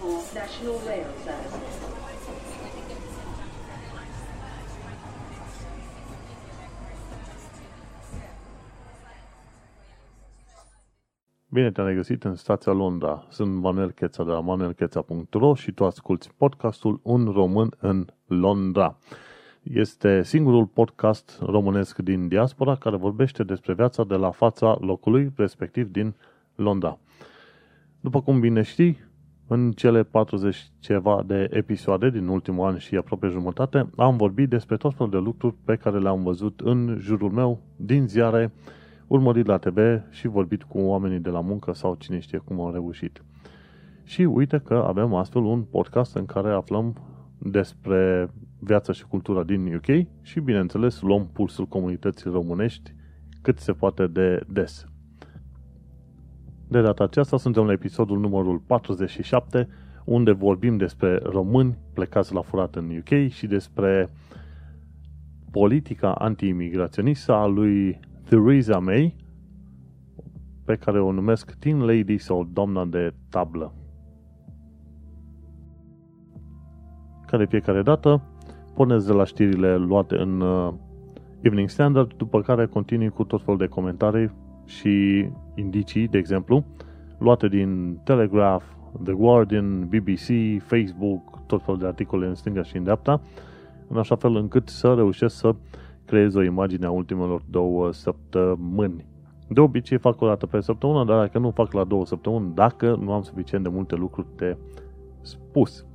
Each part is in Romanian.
for National Rail Service. Bine te-am regăsit în stația Londra. Sunt Manuel Cheța de la manuelcheța.ro și tu asculti podcastul Un român în Londra. Este singurul podcast românesc din diaspora care vorbește despre viața de la fața locului, respectiv din Londra. După cum bine știi, în cele 40 ceva de episoade din ultimul an și aproape jumătate, am vorbit despre tot felul de lucruri pe care le-am văzut în jurul meu, din ziare, urmărit la TV și vorbit cu oamenii de la muncă sau cine știe cum au reușit. Și uite că avem astfel un podcast în care aflăm despre viața și cultura din UK și, bineînțeles, luăm pulsul comunității românești cât se poate de des. De data aceasta suntem la episodul numărul 47, unde vorbim despre români plecați la furat în UK și despre politica anti-imigraționistă a lui Theresa May, pe care o numesc Teen Lady sau Doamna de Tablă. Care fiecare dată pornesc de la știrile luate în uh, Evening Standard, după care continui cu tot felul de comentarii și indicii, de exemplu, luate din Telegraph, The Guardian, BBC, Facebook, tot felul de articole în stânga și în dreapta, în așa fel încât să reușesc să creez o imagine a ultimelor două săptămâni. De obicei fac o dată pe săptămână, dar dacă nu fac la două săptămâni, dacă nu am suficient de multe lucruri de spus.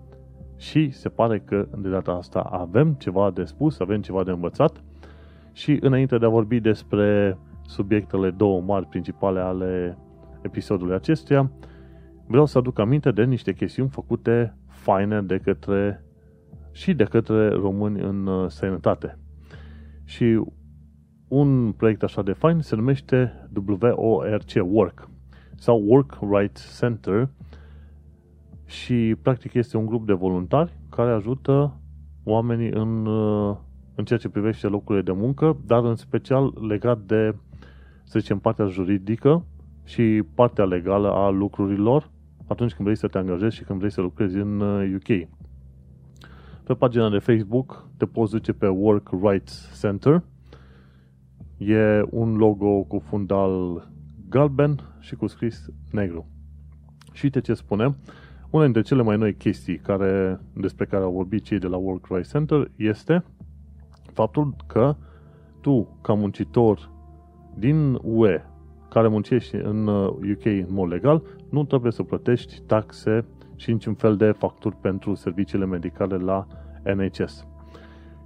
Și se pare că de data asta avem ceva de spus, avem ceva de învățat și înainte de a vorbi despre subiectele două mari principale ale episodului acestuia, vreau să aduc aminte de niște chestiuni făcute faine de către și de către români în uh, sănătate. Și un proiect așa de fain se numește WORC, Work, sau Work Rights Center și practic este un grup de voluntari care ajută oamenii în, uh, în ceea ce privește locurile de muncă, dar în special legat de, să zicem, partea juridică și partea legală a lucrurilor atunci când vrei să te angajezi și când vrei să lucrezi în UK. Uh, Pe pagina de Facebook te poți duce pe Work Rights Center. E un logo cu fundal galben și cu scris negru. Și uite ce spune. Una dintre cele mai noi chestii care, despre care au vorbit cei de la Work Rights Center este faptul că tu, ca muncitor din UE, care muncești în UK uh, în mod legal, nu trebuie să plătești taxe și niciun fel de facturi pentru serviciile medicale la NHS.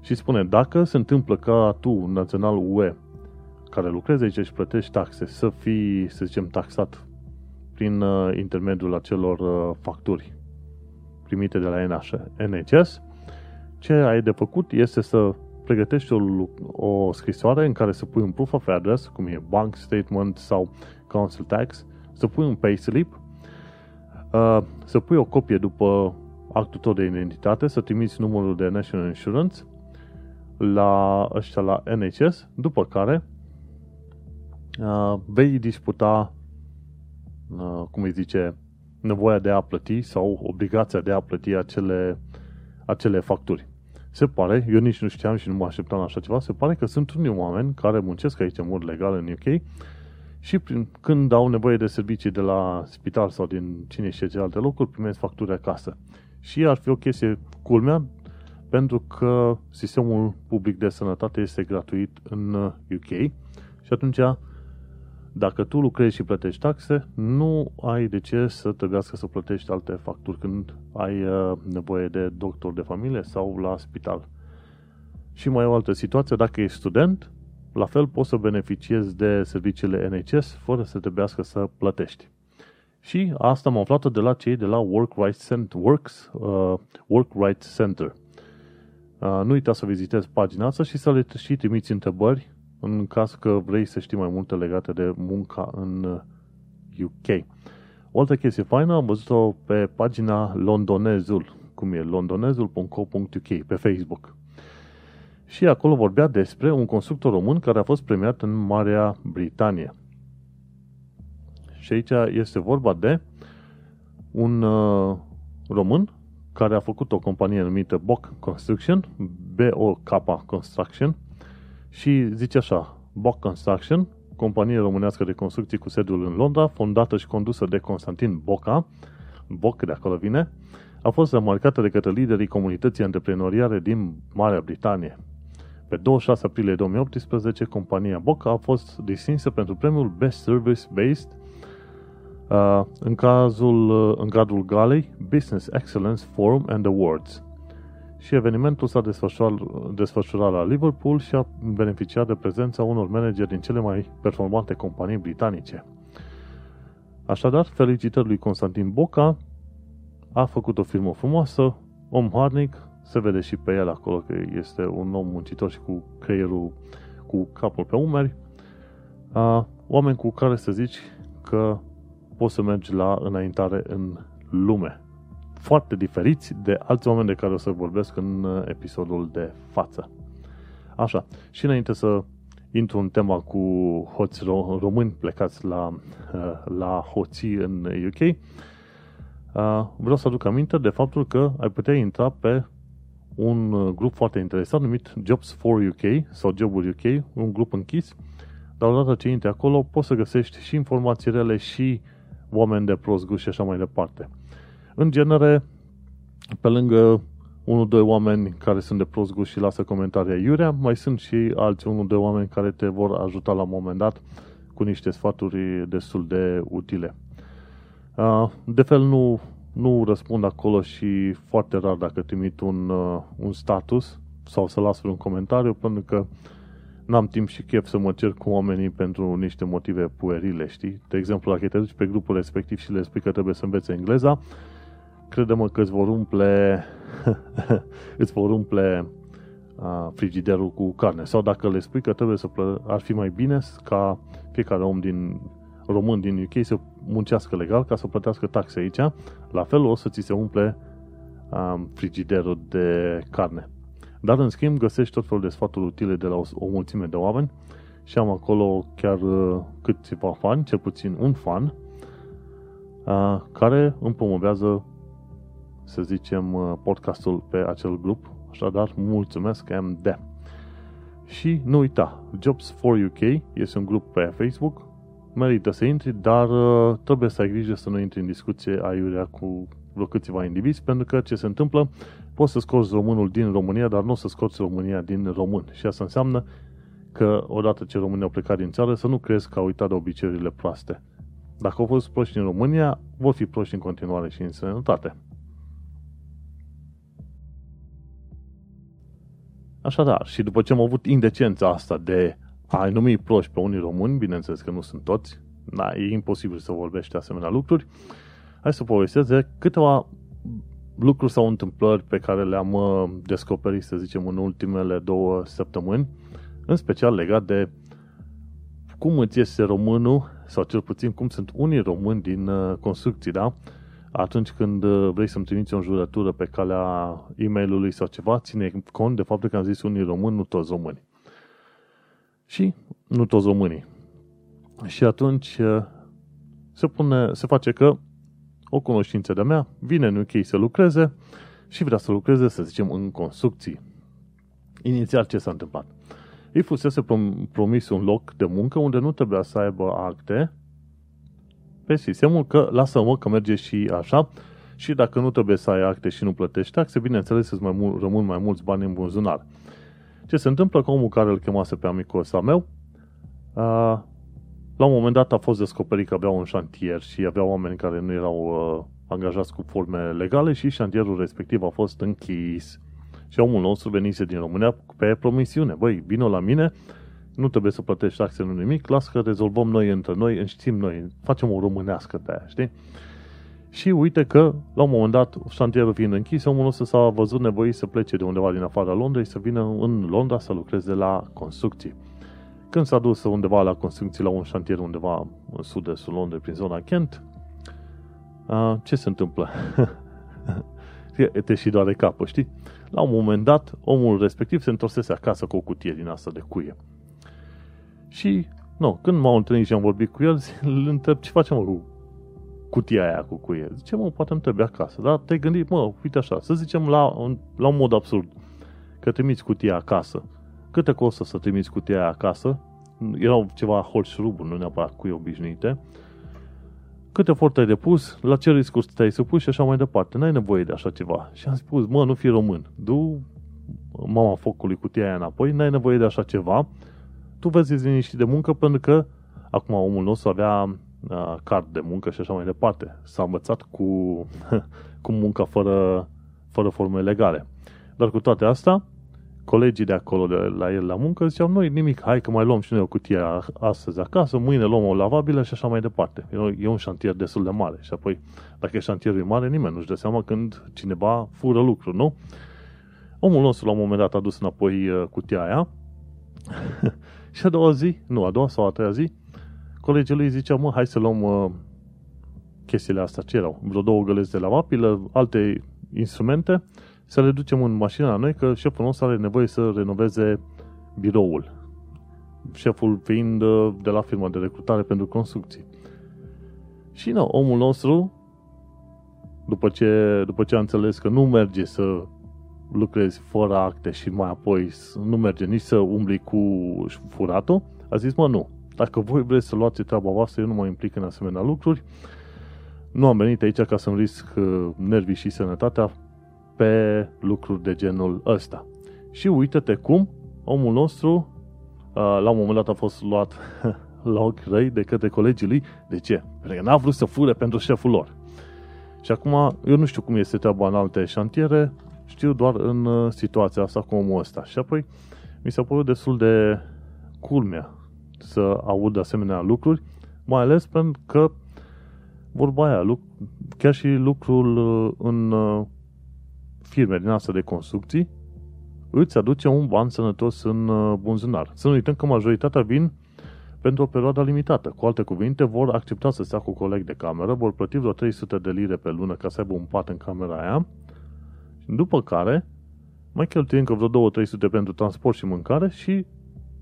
Și spune, dacă se întâmplă ca tu, național UE, care lucrezi aici și plătești taxe, să fii, să zicem, taxat prin uh, intermediul acelor uh, facturi primite de la NHS, ce ai de făcut este să pregătești o, o scrisoare în care să pui un proof of address, cum e bank statement sau council tax, să pui un payslip, uh, să pui o copie după actul tău de identitate, să trimiți numărul de National Insurance la ăștia la NHS, după care uh, vei disputa, uh, cum îi zice, nevoia de a plăti sau obligația de a plăti acele, acele facturi. Se pare, eu nici nu știam și nu mă așteptam la așa ceva, se pare că sunt unii oameni care muncesc aici în mod legal în UK și prin, când au nevoie de servicii de la spital sau din cine știe ce alte locuri, primesc facturi acasă. Și ar fi o chestie culmea, pentru că sistemul public de sănătate este gratuit în UK și atunci dacă tu lucrezi și plătești taxe, nu ai de ce să trebuiască să plătești alte facturi când ai uh, nevoie de doctor de familie sau la spital. Și mai o altă situație, dacă ești student, la fel poți să beneficiezi de serviciile NHS fără să trebuiască să plătești. Și asta am aflat de la cei de la Work Rights Center, Works, uh, Work Rights Center. Uh, nu uita să vizitezi pagina asta și să le și trimiți întrebări în caz că vrei să știi mai multe legate de munca în UK. Uh, o altă chestie faină am văzut-o pe pagina Londonezul, cum e londonezul.co.uk pe Facebook. Și acolo vorbea despre un constructor român care a fost premiat în Marea Britanie. Și aici este vorba de un uh, român care a făcut o companie numită BOC Construction, B-O-K Construction, și zice așa, BOC Construction, companie românească de construcții cu sediul în Londra, fondată și condusă de Constantin Boca, Boc de acolo vine, a fost remarcată de către liderii comunității antreprenoriale din Marea Britanie. Pe 26 aprilie 2018, compania Boca a fost distinsă pentru premiul Best Service Based uh, în, cazul, uh, în cadrul galei Business Excellence Forum and Awards. Și evenimentul s-a desfășurat, desfășurat la Liverpool și a beneficiat de prezența unor manageri din cele mai performante companii britanice. Așadar, felicitări lui Constantin Boca, a făcut o firmă frumoasă, om harnic, se vede și pe el acolo că este un om muncitor și cu creierul, cu capul pe umeri, a, oameni cu care să zici că poți să mergi la înaintare în lume. Foarte diferiți de alți oameni de care o să vorbesc în uh, episodul de față. Așa, și înainte să intru în tema cu hoți români plecați la, uh, la hoții în UK, uh, vreau să aduc aminte de faptul că ai putea intra pe un grup foarte interesant numit Jobs for UK sau Joburi UK, un grup închis, dar odată ce intri acolo poți să găsești și informații rele și oameni de prost gust și așa mai departe. În genere, pe lângă unul, doi oameni care sunt de prost gust și lasă comentarii iurea, mai sunt și alți unul, doi oameni care te vor ajuta la un moment dat cu niște sfaturi destul de utile. De fel nu, nu răspund acolo și foarte rar dacă trimit un, un status sau să las un comentariu, pentru că n-am timp și chef să mă cer cu oamenii pentru niște motive puerile, știi? De exemplu, dacă te duci pe grupul respectiv și le spui că trebuie să învețe engleza, crede-mă că îți vor umple, îți vor umple uh, frigiderul cu carne. Sau dacă le spui că trebuie să plă- ar fi mai bine ca fiecare om din român din UK să muncească legal ca să plătească taxe aici, la fel o să ți se umple uh, frigiderul de carne. Dar, în schimb, găsești tot felul de sfaturi utile de la o, o mulțime de oameni și am acolo chiar uh, câțiva fani, cel puțin un fan, uh, care îmi promovează să zicem, uh, podcastul pe acel grup. Așadar, mulțumesc MD. Și nu uita, Jobs for UK este un grup pe Facebook, merită să intri, dar uh, trebuie să ai grijă să nu intri în discuție aiurea cu vreo câțiva indivizi, pentru că ce se întâmplă, poți să scoți românul din România, dar nu o să scoți România din român. Și asta înseamnă că odată ce România au plecat din țară, să nu crezi că au uitat de obiceiurile proaste. Dacă au fost proști în România, vor fi proști în continuare și în sănătate. Așadar, și după ce am avut indecența asta de a numi proști pe unii români, bineînțeles că nu sunt toți, da, e imposibil să vorbești asemenea lucruri, hai să povestesc de câteva lucruri sau întâmplări pe care le-am uh, descoperit, să zicem, în ultimele două săptămâni, în special legat de cum îți iese românul, sau cel puțin cum sunt unii români din uh, construcții, da? Atunci când uh, vrei să-mi trimiți o jurătură pe calea e mail sau ceva, ține cont de faptul că am zis unii români, nu toți români. Și nu toți românii. Și atunci uh, se, pune, se face că o cunoștință de mea vine în UK să lucreze și vrea să lucreze, să zicem, în construcții. Inițial ce s-a întâmplat? Îi fusese promis un loc de muncă unde nu trebuia să aibă acte pe sistemul că lasă-mă că merge și așa și dacă nu trebuie să ai acte și nu plătești taxe, bineînțeles îți mai mul- rămân mai mulți bani în buzunar. Ce se întâmplă cu omul care îl chemase pe amicul ăsta meu, a, la un moment dat a fost descoperit că avea un șantier și avea oameni care nu erau uh, angajați cu forme legale și șantierul respectiv a fost închis. Și omul nostru venise din România pe promisiune. Băi, vină la mine, nu trebuie să plătești taxe, nu nimic, las că rezolvăm noi între noi, înștim noi, facem o românească de aia, știi? Și uite că, la un moment dat, șantierul fiind închis, omul nostru s-a văzut nevoit să plece de undeva din afara Londrei, să vină în Londra să lucreze la construcții. Când s-a dus undeva la construcții, la un șantier undeva în sud-estul Londrei, prin zona Kent, ce se întâmplă? Te și doare capul, știi? La un moment dat, omul respectiv se întorsese acasă cu o cutie din asta de cuie. Și, nu, când m-au întâlnit și am vorbit cu el, îl întreb ce facem cu cutia aia cu cuie? Zice, mă, poate îmi trebuie acasă. Dar te-ai gândit, mă, uite așa, să zicem la un, la un mod absurd, că trimiți cutia acasă. Câte costă să trimiți cutia aia acasă? Erau ceva holșruburi, nu neapărat cuie obișnuite. Cât efort ai depus, la ce riscuri te-ai supus și așa mai departe. N-ai nevoie de așa ceva. Și am spus, mă, nu fi român. Du mama focului cutia aia înapoi, n-ai nevoie de așa ceva. Tu vezi liniștit de muncă pentru că acum omul nostru avea uh, card de muncă și așa mai departe. S-a învățat cu, cu munca fără, fără forme legale. Dar cu toate astea, colegii de acolo, de la el la muncă, ziceau, noi nimic, hai că mai luăm și noi o cutie astăzi acasă, mâine luăm o lavabilă și așa mai departe. E un șantier destul de mare și apoi, dacă e șantierul e mare, nimeni nu-și dă seama când cineva fură lucru, nu? Omul nostru la un moment dat a dus înapoi uh, cutia aia și a doua zi, nu, a doua sau a treia zi, colegii lui ziceau, mă, hai să luăm uh, chestiile astea, ce erau? Vreo două găleți de lavapilă, alte instrumente, să le ducem în mașina la noi, că șeful nostru are nevoie să renoveze biroul. Șeful fiind uh, de la firma de recrutare pentru construcții. Și nu, omul nostru, după ce, după ce a înțeles că nu merge să lucrezi fără acte și mai apoi nu merge nici să umbli cu furatul, a zis, mă, nu. Dacă voi vreți să luați treaba voastră, eu nu mă implic în asemenea lucruri. Nu am venit aici ca să-mi risc uh, nervii și sănătatea pe lucruri de genul ăsta. Și uite-te cum omul nostru uh, la un moment dat a fost luat la ochi răi de către colegii lui. De ce? Pentru că n-a vrut să fure pentru șeful lor. Și acum, eu nu știu cum este treaba în alte șantiere, știu doar în uh, situația asta cu omul ăsta. Și apoi mi s-a părut destul de culmea să aud asemenea lucruri, mai ales pentru că vorba aia, chiar și lucrul uh, în uh, firme din asta de construcții îți aduce un ban sănătos în bunzunar. Să nu uităm că majoritatea vin pentru o perioadă limitată. Cu alte cuvinte, vor accepta să stea cu coleg de cameră, vor plăti vreo 300 de lire pe lună ca să aibă un pat în camera aia după care, mai cheltuie încă vreo 2-300 pentru transport și mâncare și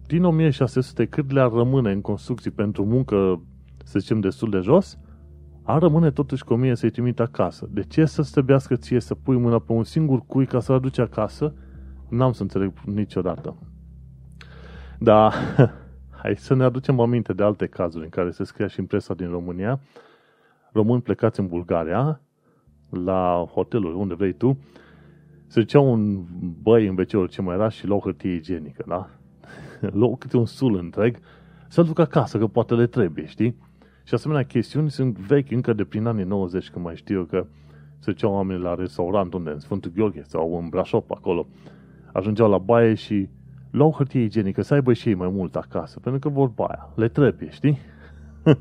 din 1600 cât le-ar rămâne în construcții pentru muncă, să zicem, destul de jos, ar rămâne totuși cu 1000 să-i trimite acasă. De ce să stăbească ție să pui mâna pe un singur cui ca să-l aduci acasă? N-am să înțeleg niciodată. Da, hai să ne aducem aminte de alte cazuri în care se scria și în presa din România, români plecați în Bulgaria, la hoteluri, unde vrei tu, se ducea un băi în wc ce mai era și luau hârtie igienică, da? luau câte un sul întreg să-l duc acasă, că poate le trebuie, știi? Și asemenea chestiuni sunt vechi încă de prin anii 90, când mai știu eu că se duceau oameni la restaurant unde, în Sfântul Gheorghe sau în Brașov, acolo. Ajungeau la baie și luau hârtie igienică, să aibă și ei mai mult acasă, pentru că vorba aia, le trebuie, știi?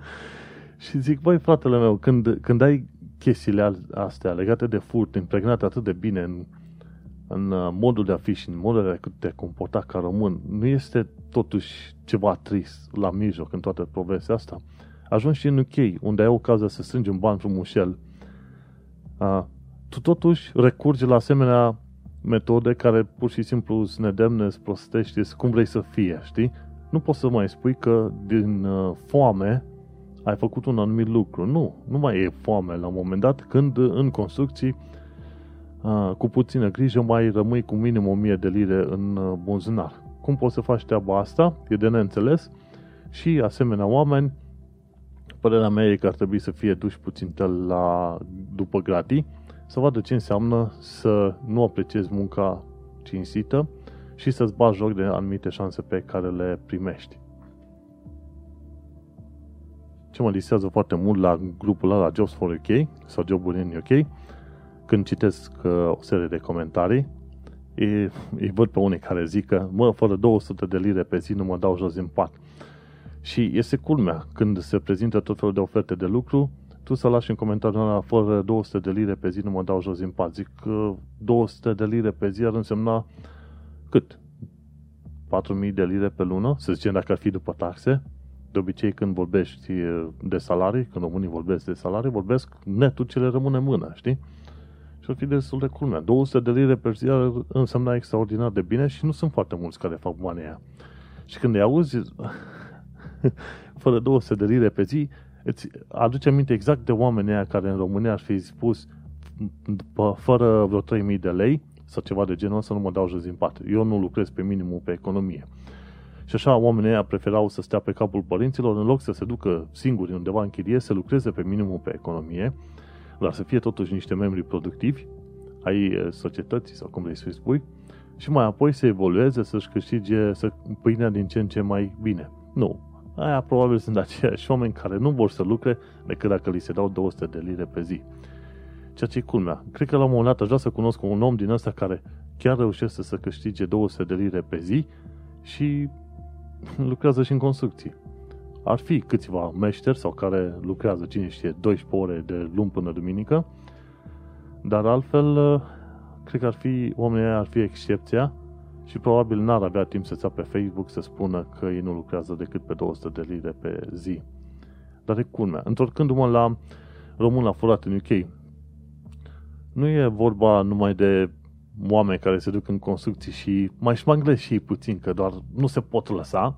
și zic, băi, fratele meu, când, când ai chestiile astea legate de furt, impregnate atât de bine în în uh, modul de a fi și în modul de a te comporta ca român, nu este totuși ceva trist la mijloc în toată povestea asta. Ajungi și în UK, unde ai ocazia să strângi un ban frumușel, uh, tu totuși recurgi la asemenea metode care pur și simplu îți nedemne, îți prostești, cum vrei să fie, știi? Nu poți să mai spui că din uh, foame ai făcut un anumit lucru. Nu, nu mai e foame la un moment dat când în construcții cu puțină grijă mai rămâi cu minim 1000 de lire în uh, buzunar. Cum poți să faci treaba asta? E de neînțeles și asemenea oameni, părerea mea e că ar trebui să fie duși puțin la, după gratii, să vadă ce înseamnă să nu apreciezi munca cinstită și să-ți bagi joc de anumite șanse pe care le primești. Ce mă lisează foarte mult la grupul ăla Jobs for UK sau Joburi în UK când citesc uh, o serie de comentarii, îi, îi văd pe unii care zic că, mă, fără 200 de lire pe zi nu mă dau jos din pat. Și este culmea, când se prezintă tot felul de oferte de lucru, tu să lași în comentariu ăla, fără 200 de lire pe zi nu mă dau jos din pat. Zic că 200 de lire pe zi ar însemna cât? 4.000 de lire pe lună, să zicem dacă ar fi după taxe. De obicei când vorbești de salarii, când românii vorbesc de salarii, vorbesc netul ce le rămâne în mână, știi? Și ar fi destul de culmea. 200 de lire pe zi ar însemna extraordinar de bine și nu sunt foarte mulți care fac banii aia. Și când îi auzi, fără 200 de lire pe zi, îți aduce aminte exact de oamenii aia care în România ar fi spus fără vreo 3000 de lei sau ceva de genul ăsta nu mă dau jos din pat. Eu nu lucrez pe minimum pe economie. Și așa oamenii ăia preferau să stea pe capul părinților în loc să se ducă singuri undeva în chirie, să lucreze pe minimum pe economie, dar să fie totuși niște membri productivi ai eh, societății sau cum vrei să-i spui, și mai apoi să evolueze, să-și câștige să pâinea din ce în ce mai bine. Nu. Aia probabil sunt aceiași oameni care nu vor să lucre decât dacă li se dau 200 de lire pe zi. Ceea ce e culmea. Cred că la un moment dat aș vrea să cunosc un om din ăsta care chiar reușește să câștige 200 de lire pe zi și lucrează și în construcții. Ar fi câțiva meșteri sau care lucrează, cine știe, 12 ore de luni până duminică, dar altfel cred că ar fi, oamenii ar fi excepția și probabil n-ar avea timp să pe Facebook să spună că ei nu lucrează decât pe 200 de lire pe zi. Dar e culmea. Întorcându-mă la român la furat în UK, nu e vorba numai de oameni care se duc în construcții și mai șmanglesc și puțin, că doar nu se pot lăsa.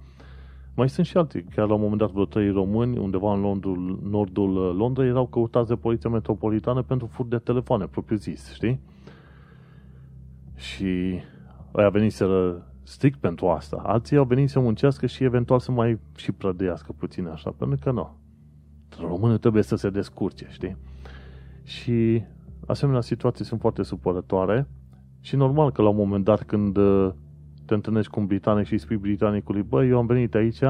Mai sunt și alții. Chiar la un moment dat vreo trei români, undeva în Londul, nordul Londrei, erau căutați de Poliția Metropolitană pentru furt de telefoane, propriu zis, știi? Și a venit să strict pentru asta. Alții au venit să muncească și eventual să mai și prădească puțin așa, pentru că nu. Românul trebuie să se descurce, știi? Și asemenea situații sunt foarte supărătoare și normal că la un moment dat când uh, te întâlnești cu un britanic și îi spui britanicului, bă, eu am venit aici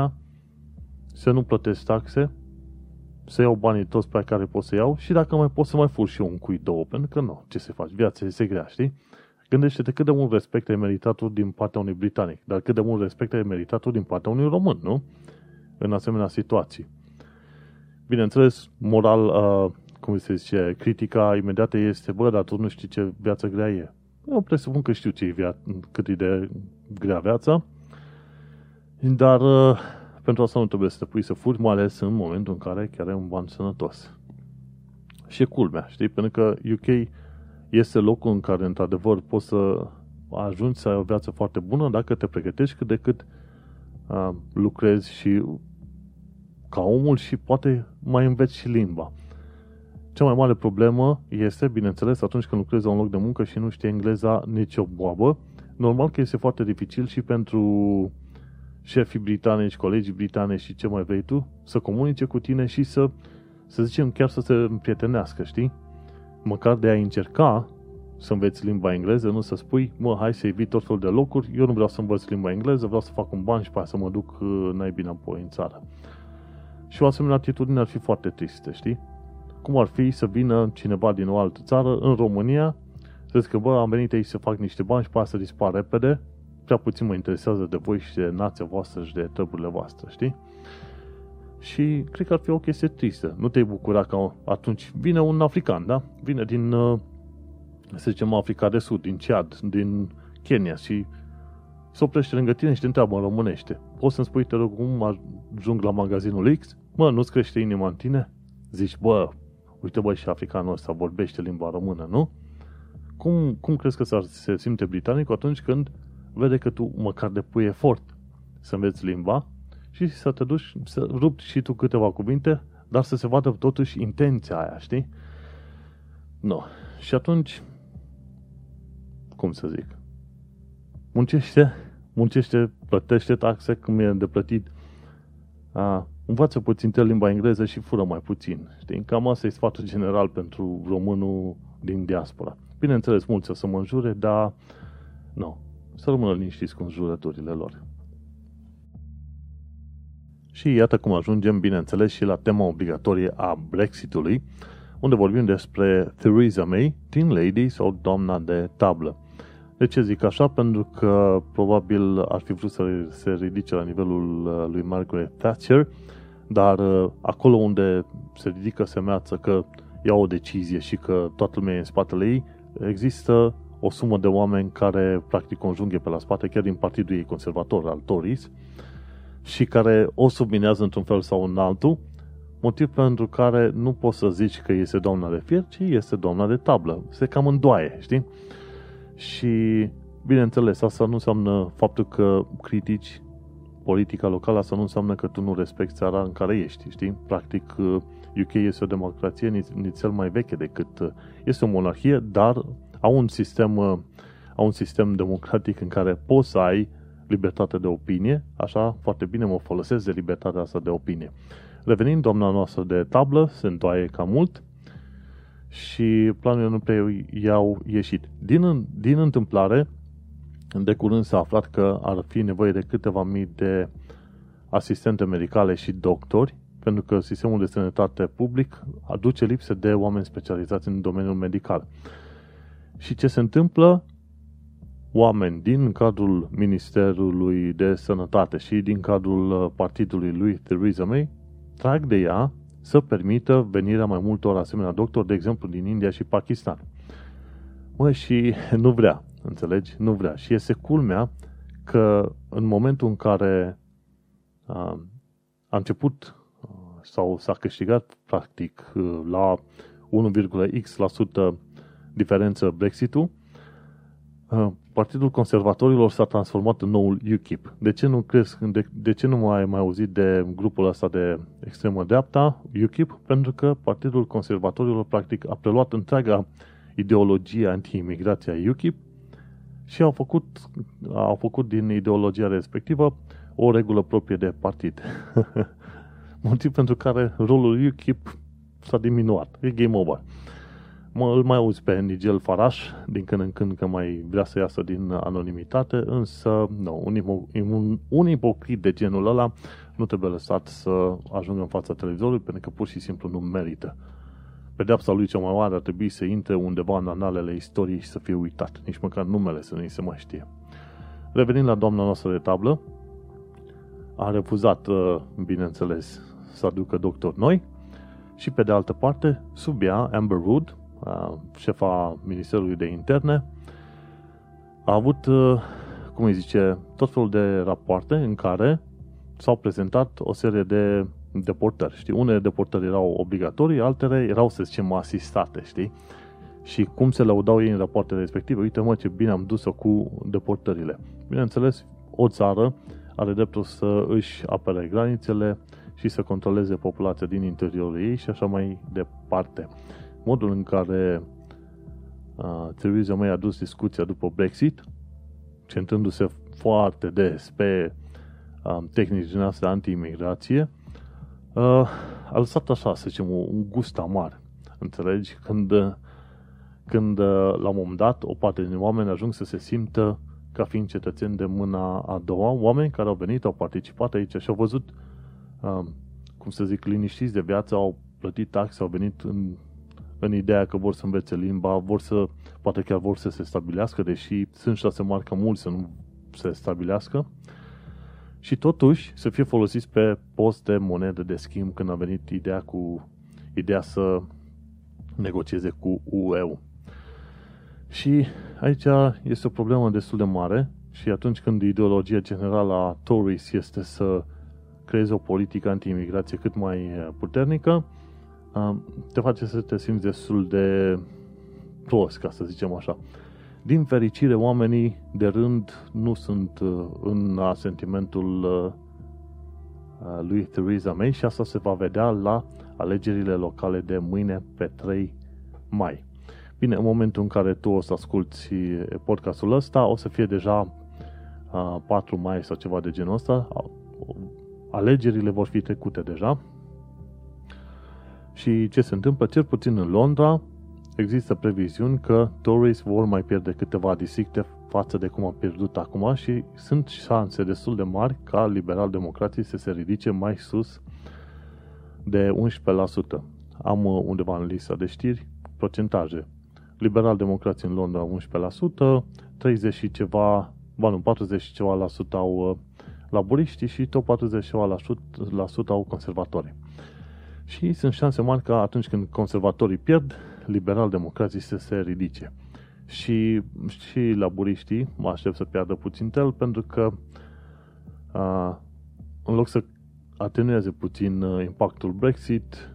să nu plătesc taxe, să iau banii toți pe care pot să iau și dacă mai pot să mai fur și eu un cui două, pentru că nu, ce să faci, viața este grea, știi? Gândește-te cât de mult respect ai meritat din partea unui britanic, dar cât de mult respect ai meritat din partea unui român, nu? În asemenea situații. Bineînțeles, moral, uh, cum se zice, critica imediată este, bă, dar tu nu știi ce viață grea e. Eu presupun că știu ce e via- cât e de grea viața, dar uh, pentru asta nu trebuie să te pui să furi, mai ales în momentul în care chiar ai un ban sănătos. Și e culmea, știi? Pentru că UK este locul în care, într-adevăr, poți să ajungi să ai o viață foarte bună dacă te pregătești cât de cât uh, lucrezi și ca omul și poate mai înveți și limba. Cea mai mare problemă este, bineînțeles, atunci când lucrezi la un loc de muncă și nu știi engleza nici o boabă, normal că este foarte dificil și pentru șefii britanici, colegii britanici și ce mai vrei tu, să comunice cu tine și să, să zicem, chiar să se împrietenească, știi? Măcar de a încerca să înveți limba engleză, nu să spui, mă, hai să evit tot felul de locuri, eu nu vreau să învăț limba engleză, vreau să fac un ban și pe să mă duc uh, n-ai bine apoi în țară. Și o asemenea atitudine ar fi foarte tristă, știi? cum ar fi să vină cineva din o altă țară în România, să zică, bă, am venit aici să fac niște bani și pe să dispar repede, prea puțin mă interesează de voi și de nația voastră și de treburile voastre, știi? Și cred că ar fi o chestie tristă. Nu te-ai bucura că atunci vine un african, da? Vine din, uh, să zicem, Africa de Sud, din Chad, din Kenya și se oprește lângă tine și te întreabă în românește. Poți să-mi spui, te rog, cum ajung la magazinul X? Mă, nu-ți crește inima în tine? Zici, bă, uite băi și africanul ăsta vorbește limba română, nu? Cum, cum crezi că s-ar se simte britanicul atunci când vede că tu măcar depui efort să înveți limba și să te duci, să rupi și tu câteva cuvinte, dar să se vadă totuși intenția aia, știi? Nu. Și atunci, cum să zic, muncește, muncește, plătește taxe cum e de plătit, a, învață puțin te limba engleză și fură mai puțin. Știi? Cam asta e sfatul general pentru românul din diaspora. Bineînțeles, mulți o să mă înjure, dar nu. Să rămână liniștiți cu înjurăturile lor. Și iată cum ajungem, bineînțeles, și la tema obligatorie a Brexitului, unde vorbim despre Theresa May, Teen Lady sau doamna de tablă. De ce zic așa? Pentru că probabil ar fi vrut să se ridice la nivelul uh, lui Margaret Thatcher, dar uh, acolo unde se ridică semeață că ia o decizie și că toată lumea e în spatele ei, există o sumă de oameni care practic conjunghe pe la spate, chiar din partidul ei conservator, al Tories, și care o subminează într-un fel sau în altul, motiv pentru care nu poți să zici că este doamna de fier, ci este doamna de tablă. Se cam îndoaie, știi? Și, bineînțeles, asta nu înseamnă faptul că critici politica locală, asta nu înseamnă că tu nu respecti țara în care ești, știi? Practic, UK este o democrație nițel mai veche decât... Este o monarhie, dar au un sistem, au un sistem democratic în care poți să ai libertate de opinie, așa foarte bine mă folosesc de libertatea asta de opinie. Revenind, doamna noastră de tablă se întoaie cam mult și planurile nu prea i-au ieșit. Din, din întâmplare, de curând s-a aflat că ar fi nevoie de câteva mii de asistente medicale și doctori, pentru că sistemul de sănătate public aduce lipsă de oameni specializați în domeniul medical. Și ce se întâmplă? Oameni din cadrul Ministerului de Sănătate și din cadrul uh, partidului lui Theresa May trag de ea să permită venirea mai multor asemenea doctori, de exemplu, din India și Pakistan. Mă, și nu vrea, înțelegi? Nu vrea. Și este culmea că în momentul în care a, a început sau s-a câștigat practic la 1,x% diferență Brexit-ul, Partidul Conservatorilor s-a transformat în noul UKIP. De ce nu crezi, de, de ce nu mai ai mai auzit de grupul ăsta de extremă dreapta, UKIP? Pentru că Partidul Conservatorilor practic a preluat întreaga ideologie anti-imigrație a UKIP și au făcut, au făcut din ideologia respectivă o regulă proprie de partid. Motiv pentru care rolul UKIP s-a diminuat. E game over. Mă, îl mai auzi pe Nigel Faraș din când în când că mai vrea să iasă din anonimitate, însă nu, un, un, un ipocrit de genul ăla nu trebuie lăsat să ajungă în fața televizorului pentru că pur și simplu nu merită. Pedeapsa lui cea mai mare ar trebui să intre undeva în analele istoriei și să fie uitat. Nici măcar numele să nu se mai știe. Revenind la doamna noastră de tablă, a refuzat, uh, bineînțeles, să aducă doctori noi și pe de altă parte, sub ea, Amber Wood, șefa Ministerului de Interne, a avut, uh, cum îi zice, tot felul de rapoarte în care s-au prezentat o serie de deportări, știi? Unele deportări erau obligatorii, altele erau, să zicem, asistate, știi? Și cum se lăudau ei în rapoartele respective, uite mă ce bine am dus-o cu deportările. Bineînțeles, o țară are dreptul să își apere granițele și să controleze populația din interiorul ei și așa mai departe. Modul în care uh, Theresa May a dus discuția după Brexit, centrându-se foarte des pe uh, tehnici din astea anti-imigrație, uh, a lăsat așa, să zicem, un gust amar. Înțelegi? Când, când la un moment dat, o parte din oameni ajung să se simtă ca fiind cetățeni de mâna a doua, oameni care au venit, au participat aici și au văzut, uh, cum să zic, liniștiți de viață, au plătit taxe, au venit în, în ideea că vor să învețe limba, vor să, poate chiar vor să se stabilească, deși sunt șase mari ca mulți să nu se stabilească și totuși să fie folosiți pe post de monedă de schimb când a venit ideea cu ideea să negocieze cu UE. Și aici este o problemă destul de mare și atunci când ideologia generală a Tories este să creeze o politică anti-imigrație cât mai puternică, te face să te simți destul de prost, ca să zicem așa. Din fericire, oamenii de rând nu sunt uh, în sentimentul uh, uh, lui Theresa May și asta se va vedea la alegerile locale de mâine pe 3 mai. Bine, în momentul în care tu o să asculti podcastul ăsta, o să fie deja 4 mai sau ceva de genul ăsta. Alegerile vor fi trecute deja. Și ce se întâmplă? Cel puțin în Londra, există previziuni că Tories vor mai pierde câteva districte față de cum au pierdut acum și sunt șanse destul de mari ca liberal-democrații să se ridice mai sus de 11%. Am uh, undeva în lista de știri procentaje. Liberal-democrații în Londra 11%, 30 și ceva, ba nu, 40 și ceva la sută au uh, laburiștii și tot 40 și ceva la sută, la sută au conservatorii. Și sunt șanse mari ca atunci când conservatorii pierd, liberal-democrații să se ridice. Și, și laburiștii mă aștept să piardă puțin tel pentru că a, în loc să atenueze puțin uh, impactul Brexit,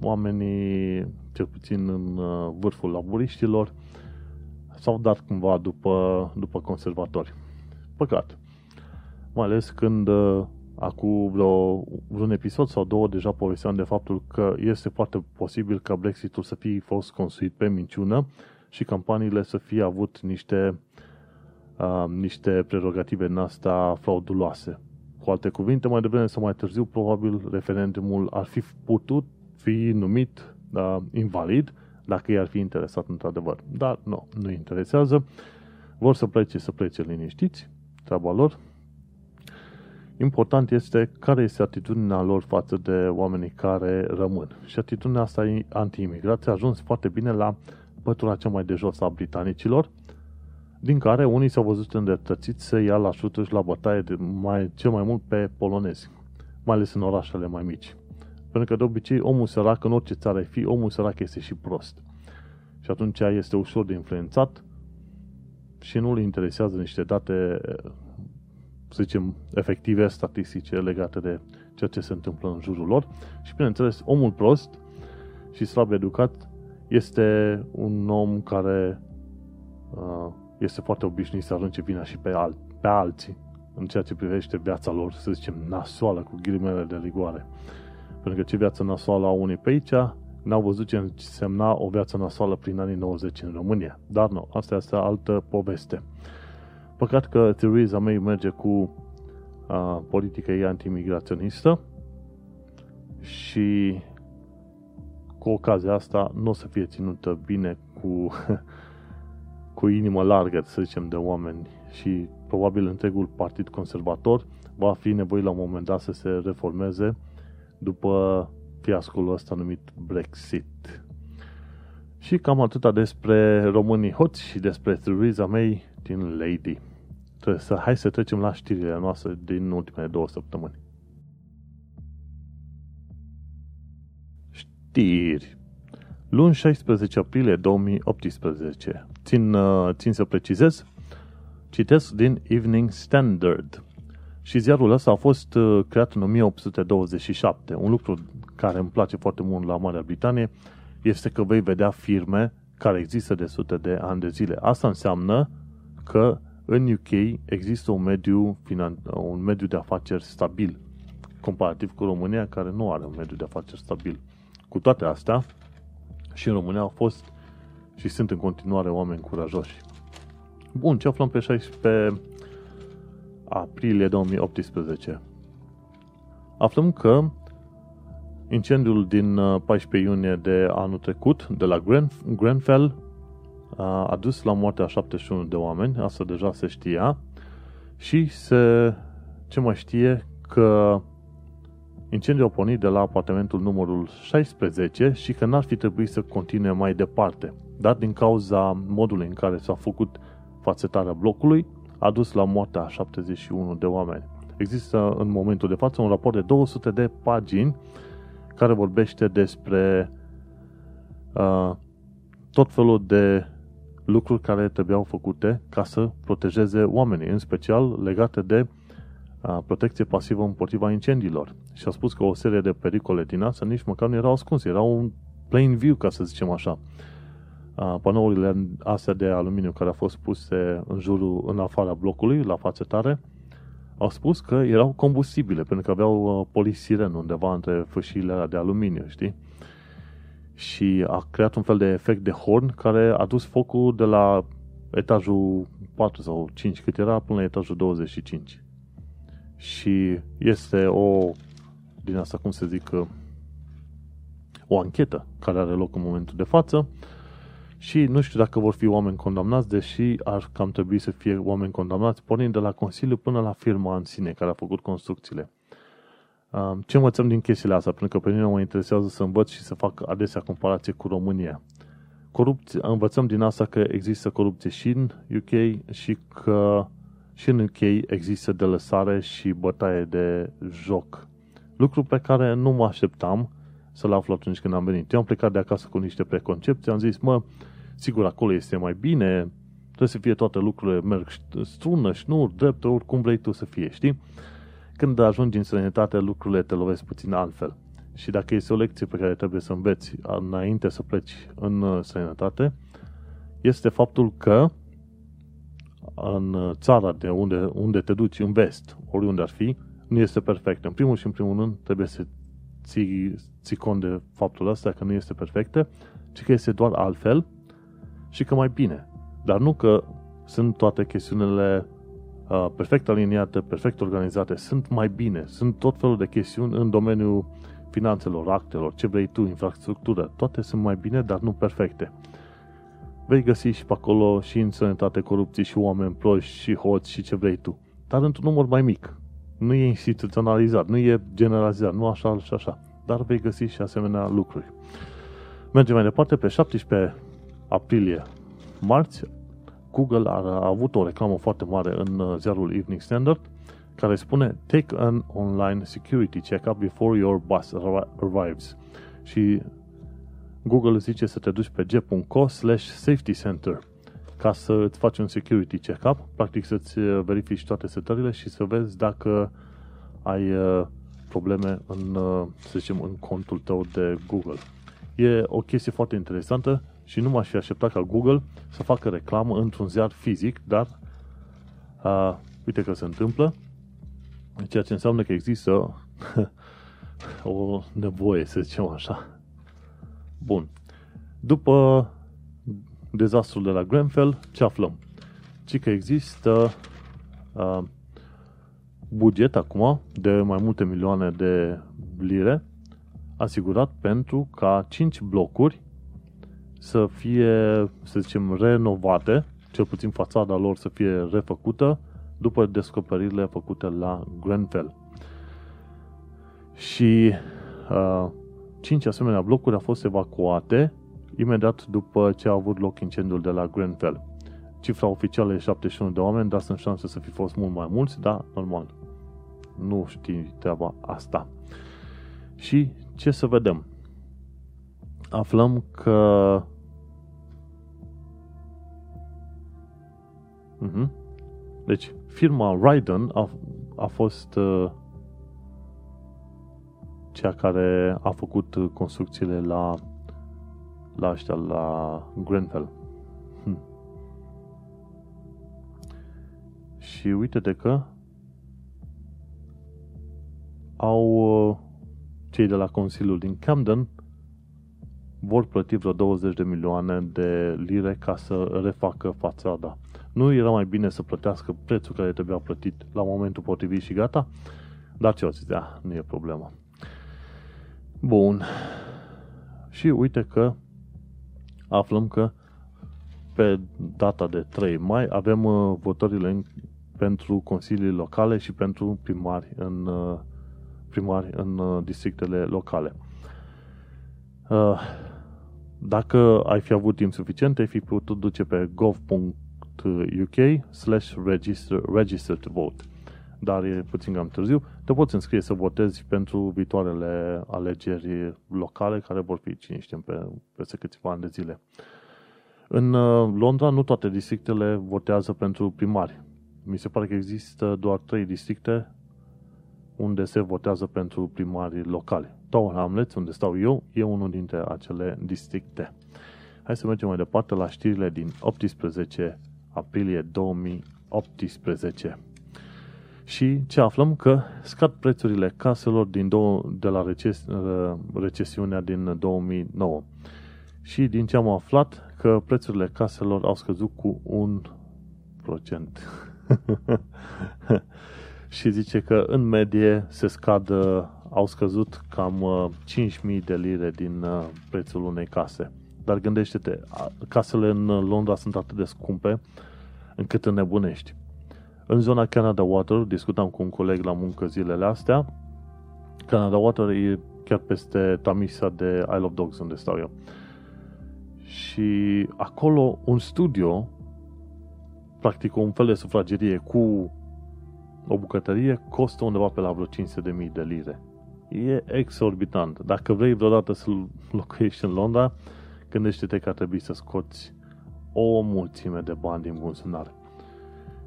oamenii, cel puțin în uh, vârful laburiștilor, s-au dat cumva după, după conservatori. Păcat. Mai ales când uh, acum vreo, vreun episod sau două deja povesteam de faptul că este foarte posibil ca Brexitul să fie fost construit pe minciună și campaniile să fie avut niște, uh, niște prerogative în asta frauduloase. Cu alte cuvinte, mai devreme sau mai târziu, probabil referendumul ar fi putut fi numit uh, invalid dacă i-ar fi interesat într-adevăr. Dar nu, nu interesează. Vor să plece, să plece liniștiți, treaba lor. Important este care este atitudinea lor față de oamenii care rămân. Și atitudinea asta anti-imigrație a ajuns foarte bine la pătura cea mai de jos a britanicilor, din care unii s-au văzut îndreptățiți să ia la șuturi și la bătaie de mai, cel mai mult pe polonezi, mai ales în orașele mai mici. Pentru că de obicei omul sărac, în orice țară ai fi, omul sărac este și prost. Și atunci este ușor de influențat și nu îl interesează niște date, să zicem, efective, statistice legate de ceea ce se întâmplă în jurul lor. Și bineînțeles, omul prost și slab educat este un om care uh, este foarte obișnuit să arunce vina și pe, al- pe alții în ceea ce privește viața lor, să zicem, nasoală, cu ghilimele de rigoare. Pentru că ce viață nasoală au unii pe aici, n-au văzut ce însemna o viață nasoală prin anii 90 în România. Dar nu, asta este altă poveste. Păcat că Theresa May merge cu uh, politica ei anti-imigraționistă și cu ocazia asta nu o să fie ținută bine cu, cu inimă largă, să zicem, de oameni și probabil întregul partid conservator va fi nevoie la un moment dat să se reformeze după fiascul ăsta numit Brexit. Și cam atâta despre românii hoți și despre Theresa May din Lady. Trebuie să, hai să trecem la știrile noastre din ultimele două săptămâni. Știri. Luni 16 aprilie 2018. Țin, uh, țin să precizez. Citesc din Evening Standard. Și ziarul ăsta a fost uh, creat în 1827. Un lucru care îmi place foarte mult la Marea Britanie este că vei vedea firme care există de sute de ani de zile. Asta înseamnă că în UK există un mediu, un mediu de afaceri stabil, comparativ cu România, care nu are un mediu de afaceri stabil. Cu toate astea, și în România au fost și sunt în continuare oameni curajoși. Bun, ce aflăm pe 16 aprilie 2018? Aflăm că incendiul din 14 uh, iunie de anul trecut, de la Grenfell, a dus la moartea 71 de oameni, asta deja se știa, și se, ce mai știe că incendiul a pornit de la apartamentul numărul 16 și că n-ar fi trebuit să continue mai departe. Dar din cauza modului în care s-a făcut fațetarea blocului, a dus la moartea 71 de oameni. Există în momentul de față un raport de 200 de pagini care vorbește despre uh, tot felul de lucruri care trebuiau făcute ca să protejeze oamenii, în special legate de uh, protecție pasivă împotriva incendiilor. Și a spus că o serie de pericole din asta nici măcar nu erau ascunse, erau un plain view, ca să zicem așa. Uh, panourile astea de aluminiu care au fost puse în jurul, în afara blocului, la fațetare, au spus că erau combustibile, pentru că aveau uh, polisiren undeva între fâșiile alea de aluminiu, știi? Și a creat un fel de efect de horn care a dus focul de la etajul 4 sau 5 cât era până la etajul 25. Și este o, din asta cum se zic, uh, o anchetă care are loc în momentul de față și nu știu dacă vor fi oameni condamnați, deși ar cam trebui să fie oameni condamnați, pornind de la Consiliu până la firma în sine care a făcut construcțiile. Ce învățăm din chestiile astea? Pentru că pe mine mă interesează să învăț și să fac adesea comparație cu România. Corupție, învățăm din asta că există corupție și în UK și că și în UK există delăsare și bătaie de joc. Lucru pe care nu mă așteptam să-l aflu atunci când am venit. Eu am plecat de acasă cu niște preconcepții, am zis, mă, Sigur, acolo este mai bine, trebuie să fie toate lucrurile, merg strună, șnur, drept, oricum vrei tu să fie, știi? Când ajungi în sănătate, lucrurile te lovesc puțin altfel. Și dacă este o lecție pe care trebuie să înveți înainte să pleci în uh, sănătate, este faptul că în țara de unde, unde te duci, în vest, oriunde ar fi, nu este perfectă. În primul și în primul rând trebuie să ții, ții cont de faptul ăsta că nu este perfectă, ci că este doar altfel și că mai bine. Dar nu că sunt toate chestiunile uh, perfect aliniate, perfect organizate, sunt mai bine, sunt tot felul de chestiuni în domeniul finanțelor, actelor, ce vrei tu, infrastructură, toate sunt mai bine, dar nu perfecte. Vei găsi și pe acolo și în sănătate corupții și oameni proști și hoți și ce vrei tu, dar într-un număr mai mic. Nu e instituționalizat, nu e generalizat, nu așa și așa, dar vei găsi și asemenea lucruri. Mergem mai departe, pe 17 aprilie, marți, Google a avut o reclamă foarte mare în uh, ziarul Evening Standard care spune Take an online security check-up before your bus arrives. Și Google zice să te duci pe g.co slash safety center ca să îți faci un security check-up, practic să-ți uh, verifici toate setările și să vezi dacă ai uh, probleme în, să zicem, în contul tău de Google. E o chestie foarte interesantă și nu m-aș fi așteptat ca Google să facă reclamă într-un ziar fizic, dar a, uite că se întâmplă, ceea ce înseamnă că există o nevoie, să zicem așa. Bun. După dezastrul de la Grenfell, ce aflăm? Ci că există a, buget acum de mai multe milioane de lire asigurat pentru ca 5 blocuri să fie, să zicem, renovate, cel puțin fațada lor să fie refăcută după descoperirile făcute la Grenfell. Și uh, cinci asemenea blocuri au fost evacuate imediat după ce a avut loc incendiul de la Grenfell. Cifra oficială e 71 de oameni, dar sunt șanse să fi fost mult mai mulți, dar normal. Nu știi treaba asta. Și ce să vedem? Aflăm că Uh-huh. Deci, firma Raiden a, a fost uh, cea care a făcut construcțiile la la ăștia, la Grenfell. Hm. Și uite de că au uh, cei de la Consiliul din Camden vor plăti vreo 20 de milioane de lire ca să refacă fațada. Nu era mai bine să plătească prețul care trebuia plătit la momentul potrivit și gata? Dar ce o zis, da, nu e problemă. Bun. Și uite că aflăm că pe data de 3 mai avem uh, votările pentru consilii locale și pentru primari în, uh, primari în uh, districtele locale. Dacă ai fi avut timp suficient, ai fi putut duce pe gov.com uk slash register, register to vote. Dar e puțin cam târziu. Te poți înscrie să votezi pentru viitoarele alegeri locale care vor fi, cine știe, pe, peste câțiva ani de zile. În uh, Londra nu toate districtele votează pentru primari. Mi se pare că există doar trei districte unde se votează pentru primari locale. Tower Hamlets, unde stau eu, e unul dintre acele districte. Hai să mergem mai departe la știrile din 18 aprilie 2018. Și ce aflăm? Că scad prețurile caselor din două, de la reces, uh, recesiunea din 2009. Și din ce am aflat, că prețurile caselor au scăzut cu un procent. și zice că în medie se scadă, au scăzut cam 5.000 uh, de lire din uh, prețul unei case. Dar gândește-te, casele în Londra sunt atât de scumpe încât înnebunești. În zona Canada Water, discutam cu un coleg la muncă zilele astea, Canada Water e chiar peste Tamisa de Isle of Dogs, unde stau eu. Și acolo un studio, practic un fel de sufragerie cu o bucătărie, costă undeva pe la vreo 500.000 de lire. E exorbitant. Dacă vrei vreodată să locuiești în Londra, gândește-te că ar trebui să scoți o mulțime de bani din buzunar.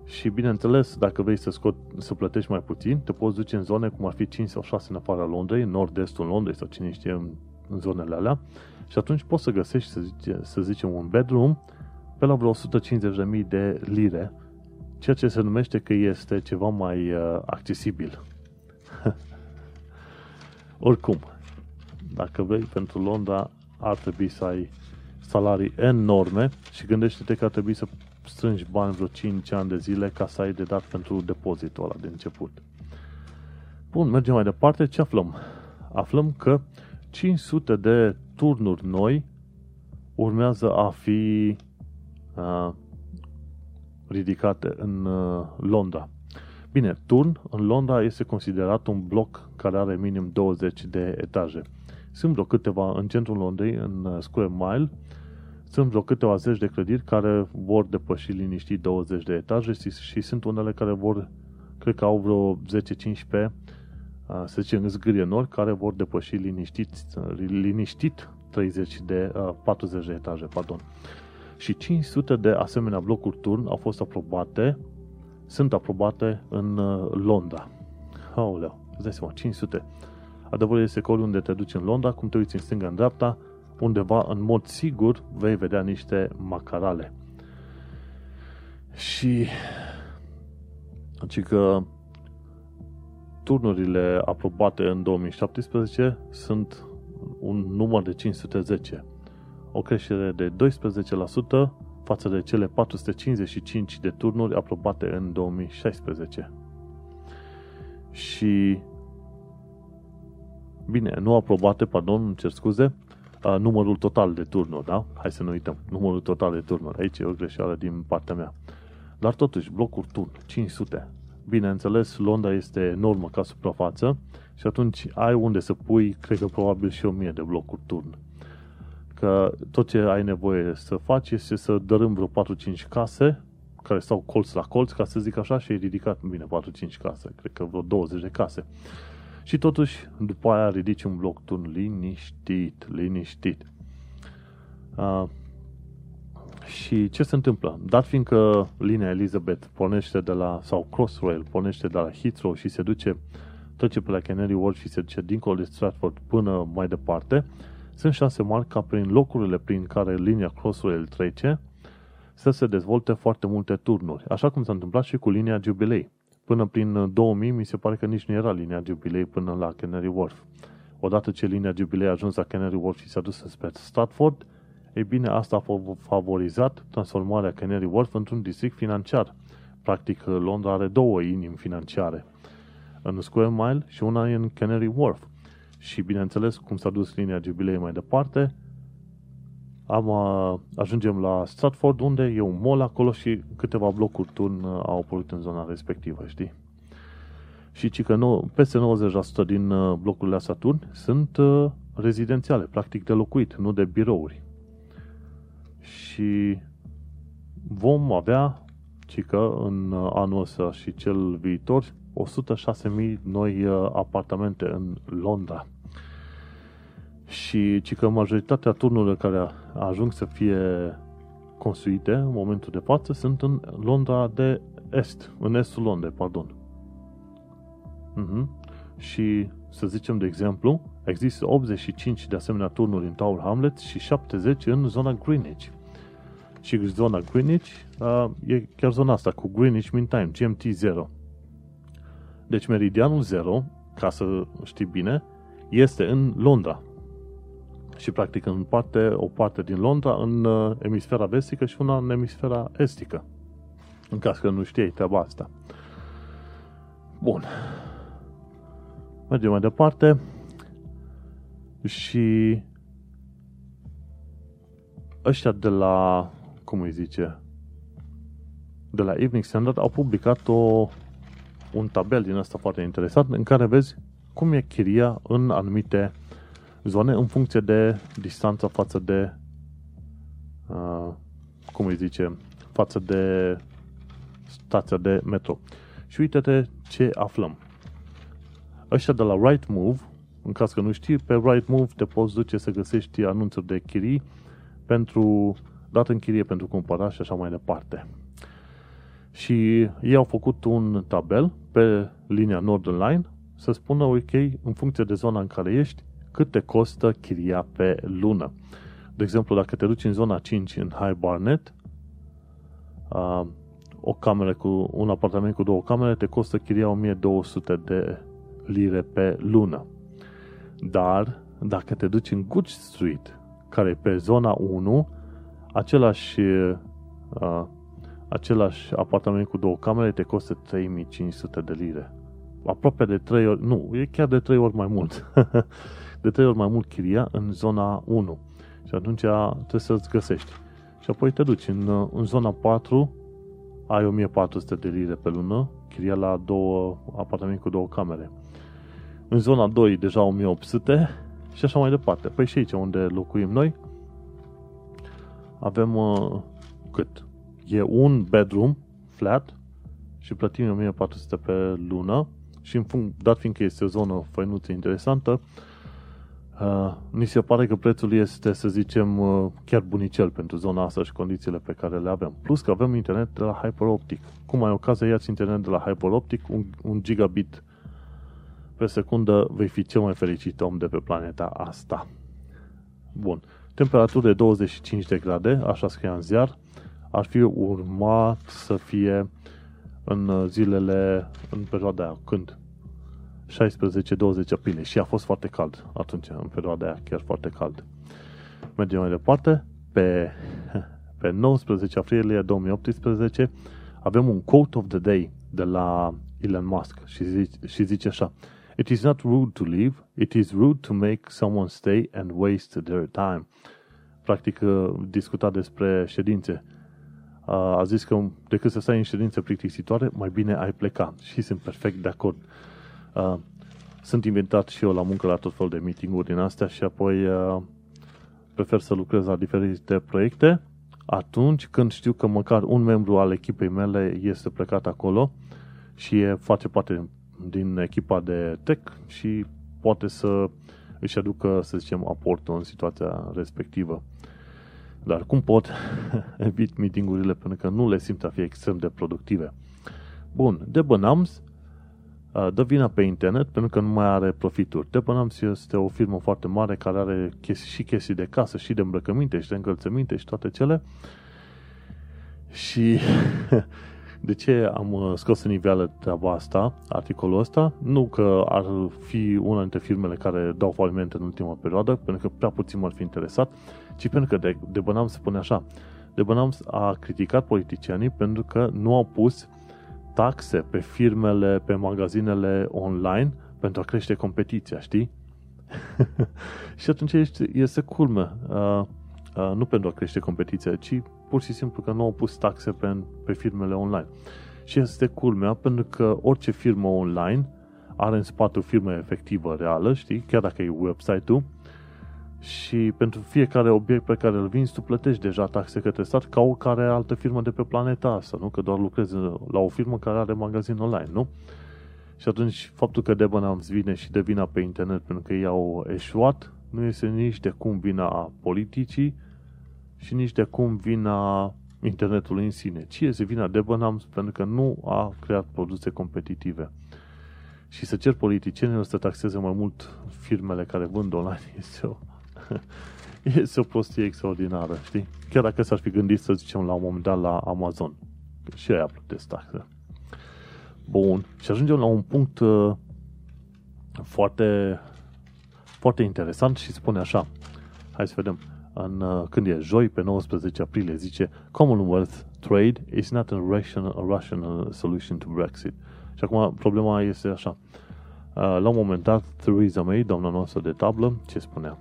Și bineînțeles, dacă vrei să, scot, să plătești mai puțin, te poți duce în zone cum ar fi 5 sau 6 în afara Londrei, în nord-estul Londrei sau cine știe în, în zonele alea, și atunci poți să găsești, să, zice, să zicem, un bedroom pe la vreo 150.000 de lire ceea ce se numește că este ceva mai uh, accesibil. Oricum, dacă vrei pentru Londra, ar trebui să ai salarii enorme și gândește-te că ar trebui să strângi bani vreo 5 ani de zile ca să ai de dat pentru depozitul ăla de început. Bun, mergem mai departe. Ce aflăm? Aflăm că 500 de turnuri noi urmează a fi uh, ridicate în uh, Londra. Bine, turn în Londra este considerat un bloc care are minim 20 de etaje. Sunt vreo câteva în centrul Londrei, în uh, Square Mile, sunt vreo câteva zeci de clădiri care vor depăși liniștit 20 de etaje și, și sunt unele care vor, cred că au vreo 10-15, să zicem, zgârie nori, care vor depăși liniștit, liniștit 30 de, 40 de etaje, pardon. Și 500 de asemenea blocuri turn au fost aprobate, sunt aprobate în Londra. Aoleu, îți dai seama, 500. Adevărul este că oriunde te duci în Londra, cum te uiți în stânga, în dreapta, undeva, în mod sigur, vei vedea niște macarale. Și deci că turnurile aprobate în 2017 sunt un număr de 510, o creștere de 12% față de cele 455 de turnuri aprobate în 2016. Și bine, nu aprobate, pardon, cer scuze, numărul total de turnuri, da? Hai să nu uităm, numărul total de turnuri. Aici e o greșeală din partea mea. Dar totuși, blocuri turn, 500. Bineînțeles, Londra este enormă ca suprafață și atunci ai unde să pui, cred că probabil și 1000 de blocuri turn. Că tot ce ai nevoie să faci este să dărâm vreo 4-5 case care stau colț la colț, ca să zic așa, și ai ridicat, bine, 4-5 case, cred că vreo 20 de case. Și totuși, după aia ridici un bloc turn liniștit, liniștit. Uh, și ce se întâmplă? Dat fiindcă linia Elizabeth pornește de la, sau Crossrail pornește de la Heathrow și se duce tot ce pe la Canary Wharf și se duce dincolo de Stratford până mai departe, sunt șanse mari ca prin locurile prin care linia Crossrail trece să se dezvolte foarte multe turnuri, așa cum s-a întâmplat și cu linia Jubilee. Până prin 2000 mi se pare că nici nu era linia Jubilee până la Canary Wharf. Odată ce linia Jubilee a ajuns la Canary Wharf și s-a dus spre Stratford, ei bine, asta a favorizat transformarea Canary Wharf într-un district financiar. Practic, Londra are două inimi financiare. În Square Mile și una în Canary Wharf. Și, bineînțeles, cum s-a dus linia Jubilee mai departe, am, ajungem la Stratford, unde e un mall acolo și câteva blocuri turn uh, au apărut în zona respectivă, știi? Și ci că nu, peste 90% din uh, blocurile astea turn sunt uh, rezidențiale, practic de locuit, nu de birouri. Și vom avea, ci că în anul ăsta și cel viitor, 106.000 noi apartamente în Londra și ci că majoritatea turnurilor care ajung să fie construite în momentul de față sunt în Londra de Est, în estul Londrei, pardon. Uh-huh. Și să zicem de exemplu, există 85 de asemenea turnuri în Tower Hamlets și 70 în zona Greenwich. Și zona Greenwich uh, e chiar zona asta cu Greenwich Mean Time, GMT 0. Deci meridianul 0, ca să știi bine, este în Londra și practic în parte, o parte din Londra în uh, emisfera vestică și una în emisfera estică. În caz că nu știai treaba asta. Bun. Mergem mai departe. Și ăștia de la, cum îi zice, de la Evening Standard au publicat o, un tabel din asta foarte interesant în care vezi cum e chiria în anumite zone în funcție de distanța față de uh, cum îi zice, față de stația de metro. Și uite-te ce aflăm. Ăștia de la Right Move, în caz că nu știi, pe Right Move te poți duce să găsești anunțuri de chirii pentru dat în chirie pentru cumpărat și așa mai departe. Și ei au făcut un tabel pe linia Northern Line să spună, ok, în funcție de zona în care ești, cât te costă chiria pe lună. De exemplu, dacă te duci în zona 5 în High Barnet, uh, o cameră cu un apartament cu două camere te costă chiria 1200 de lire pe lună. Dar dacă te duci în Good Street, care e pe zona 1, același, uh, același apartament cu două camere te costă 3500 de lire. Aproape de 3 ori, nu, e chiar de 3 ori mai mult. de 3 ori mai mult chiria în zona 1. Și atunci trebuie să-ți găsești. Și apoi te duci în, în zona 4, ai 1400 de lire pe lună, chiria la două apartamente cu două camere. În zona 2 deja 1800 și așa mai departe. Păi și aici unde locuim noi avem uh, cât? E un bedroom flat și plătim 1400 pe lună și în func- dat fiindcă este o zonă făinuță interesantă, uh, mi se pare că prețul este, să zicem, uh, chiar bunicel pentru zona asta și condițiile pe care le avem. Plus că avem internet de la HyperOptic. Cum ai ocazia, iați internet de la HyperOptic, un, un gigabit pe secundă, vei fi cel mai fericit om de pe planeta asta. Bun. Temperaturi de 25 de grade, așa scria în ziar, ar fi urmat să fie în zilele, în perioada aia, când? 16-20 aprilie și a fost foarte cald atunci, în perioada aia, chiar foarte cald. Mergem mai departe, pe, pe 19 aprilie 2018 avem un quote of the day de la Elon Musk și zice, și zice așa It is not rude to leave, it is rude to make someone stay and waste their time. Practic, uh, discuta despre ședințe. Uh, a zis că decât să stai în ședință plictisitoare, mai bine ai pleca. Și sunt perfect de acord. Uh, sunt invitat și eu la muncă la tot fel de meeting-uri din astea și apoi prefer să lucrez la diferite proiecte atunci când știu că măcar un membru al echipei mele este plecat acolo și e, face parte din echipa de tech și poate să își aducă, să zicem, aportul în situația respectivă. Dar cum pot evit meetingurile pentru că nu le simt a fi extrem de productive? Bun, Debenhams dă vina pe internet pentru că nu mai are profituri. Debenhams este o firmă foarte mare care are chestii, și chestii de casă, și de îmbrăcăminte, și de încălțăminte și toate cele. Și De ce am uh, scos în iveală treaba asta, articolul ăsta? Nu că ar fi una dintre firmele care dau faliment în ultima perioadă, pentru că prea puțin m-ar fi interesat, ci pentru că de, de Bănam se spune așa. De Bănam a criticat politicianii pentru că nu au pus taxe pe firmele, pe magazinele online pentru a crește competiția, știi? și atunci este, este culme. Uh, uh, nu pentru a crește competiția, ci pur și simplu că nu au pus taxe pe, pe firmele online. Și este culmea, pentru că orice firmă online are în spate o firmă efectivă, reală, știi, chiar dacă e website-ul, și pentru fiecare obiect pe care îl vinzi, tu plătești deja taxe către stat ca o care altă firmă de pe planeta asta, nu? Că doar lucrezi la o firmă care are magazin online, nu? Și atunci, faptul că Debenhams vine și de vina pe internet pentru că ei au eșuat, nu este nici de cum vina a politicii, și nici de cum vina internetului în sine, ci este vina Debenhams pentru că nu a creat produse competitive. Și să cer politicienilor să taxeze mai mult firmele care vând online este o, este o prostie extraordinară, știi? Chiar dacă s-ar fi gândit, să zicem, la un moment dat la Amazon. Și aia plătesc taxe. Bun. Și ajungem la un punct uh, foarte, foarte interesant și spune așa. Hai să vedem în, uh, când e joi, pe 19 aprilie, zice Commonwealth trade is not a rational, a rational solution to Brexit. Și acum problema este așa. Uh, la un moment dat, Theresa May, doamna noastră de tablă, ce spunea?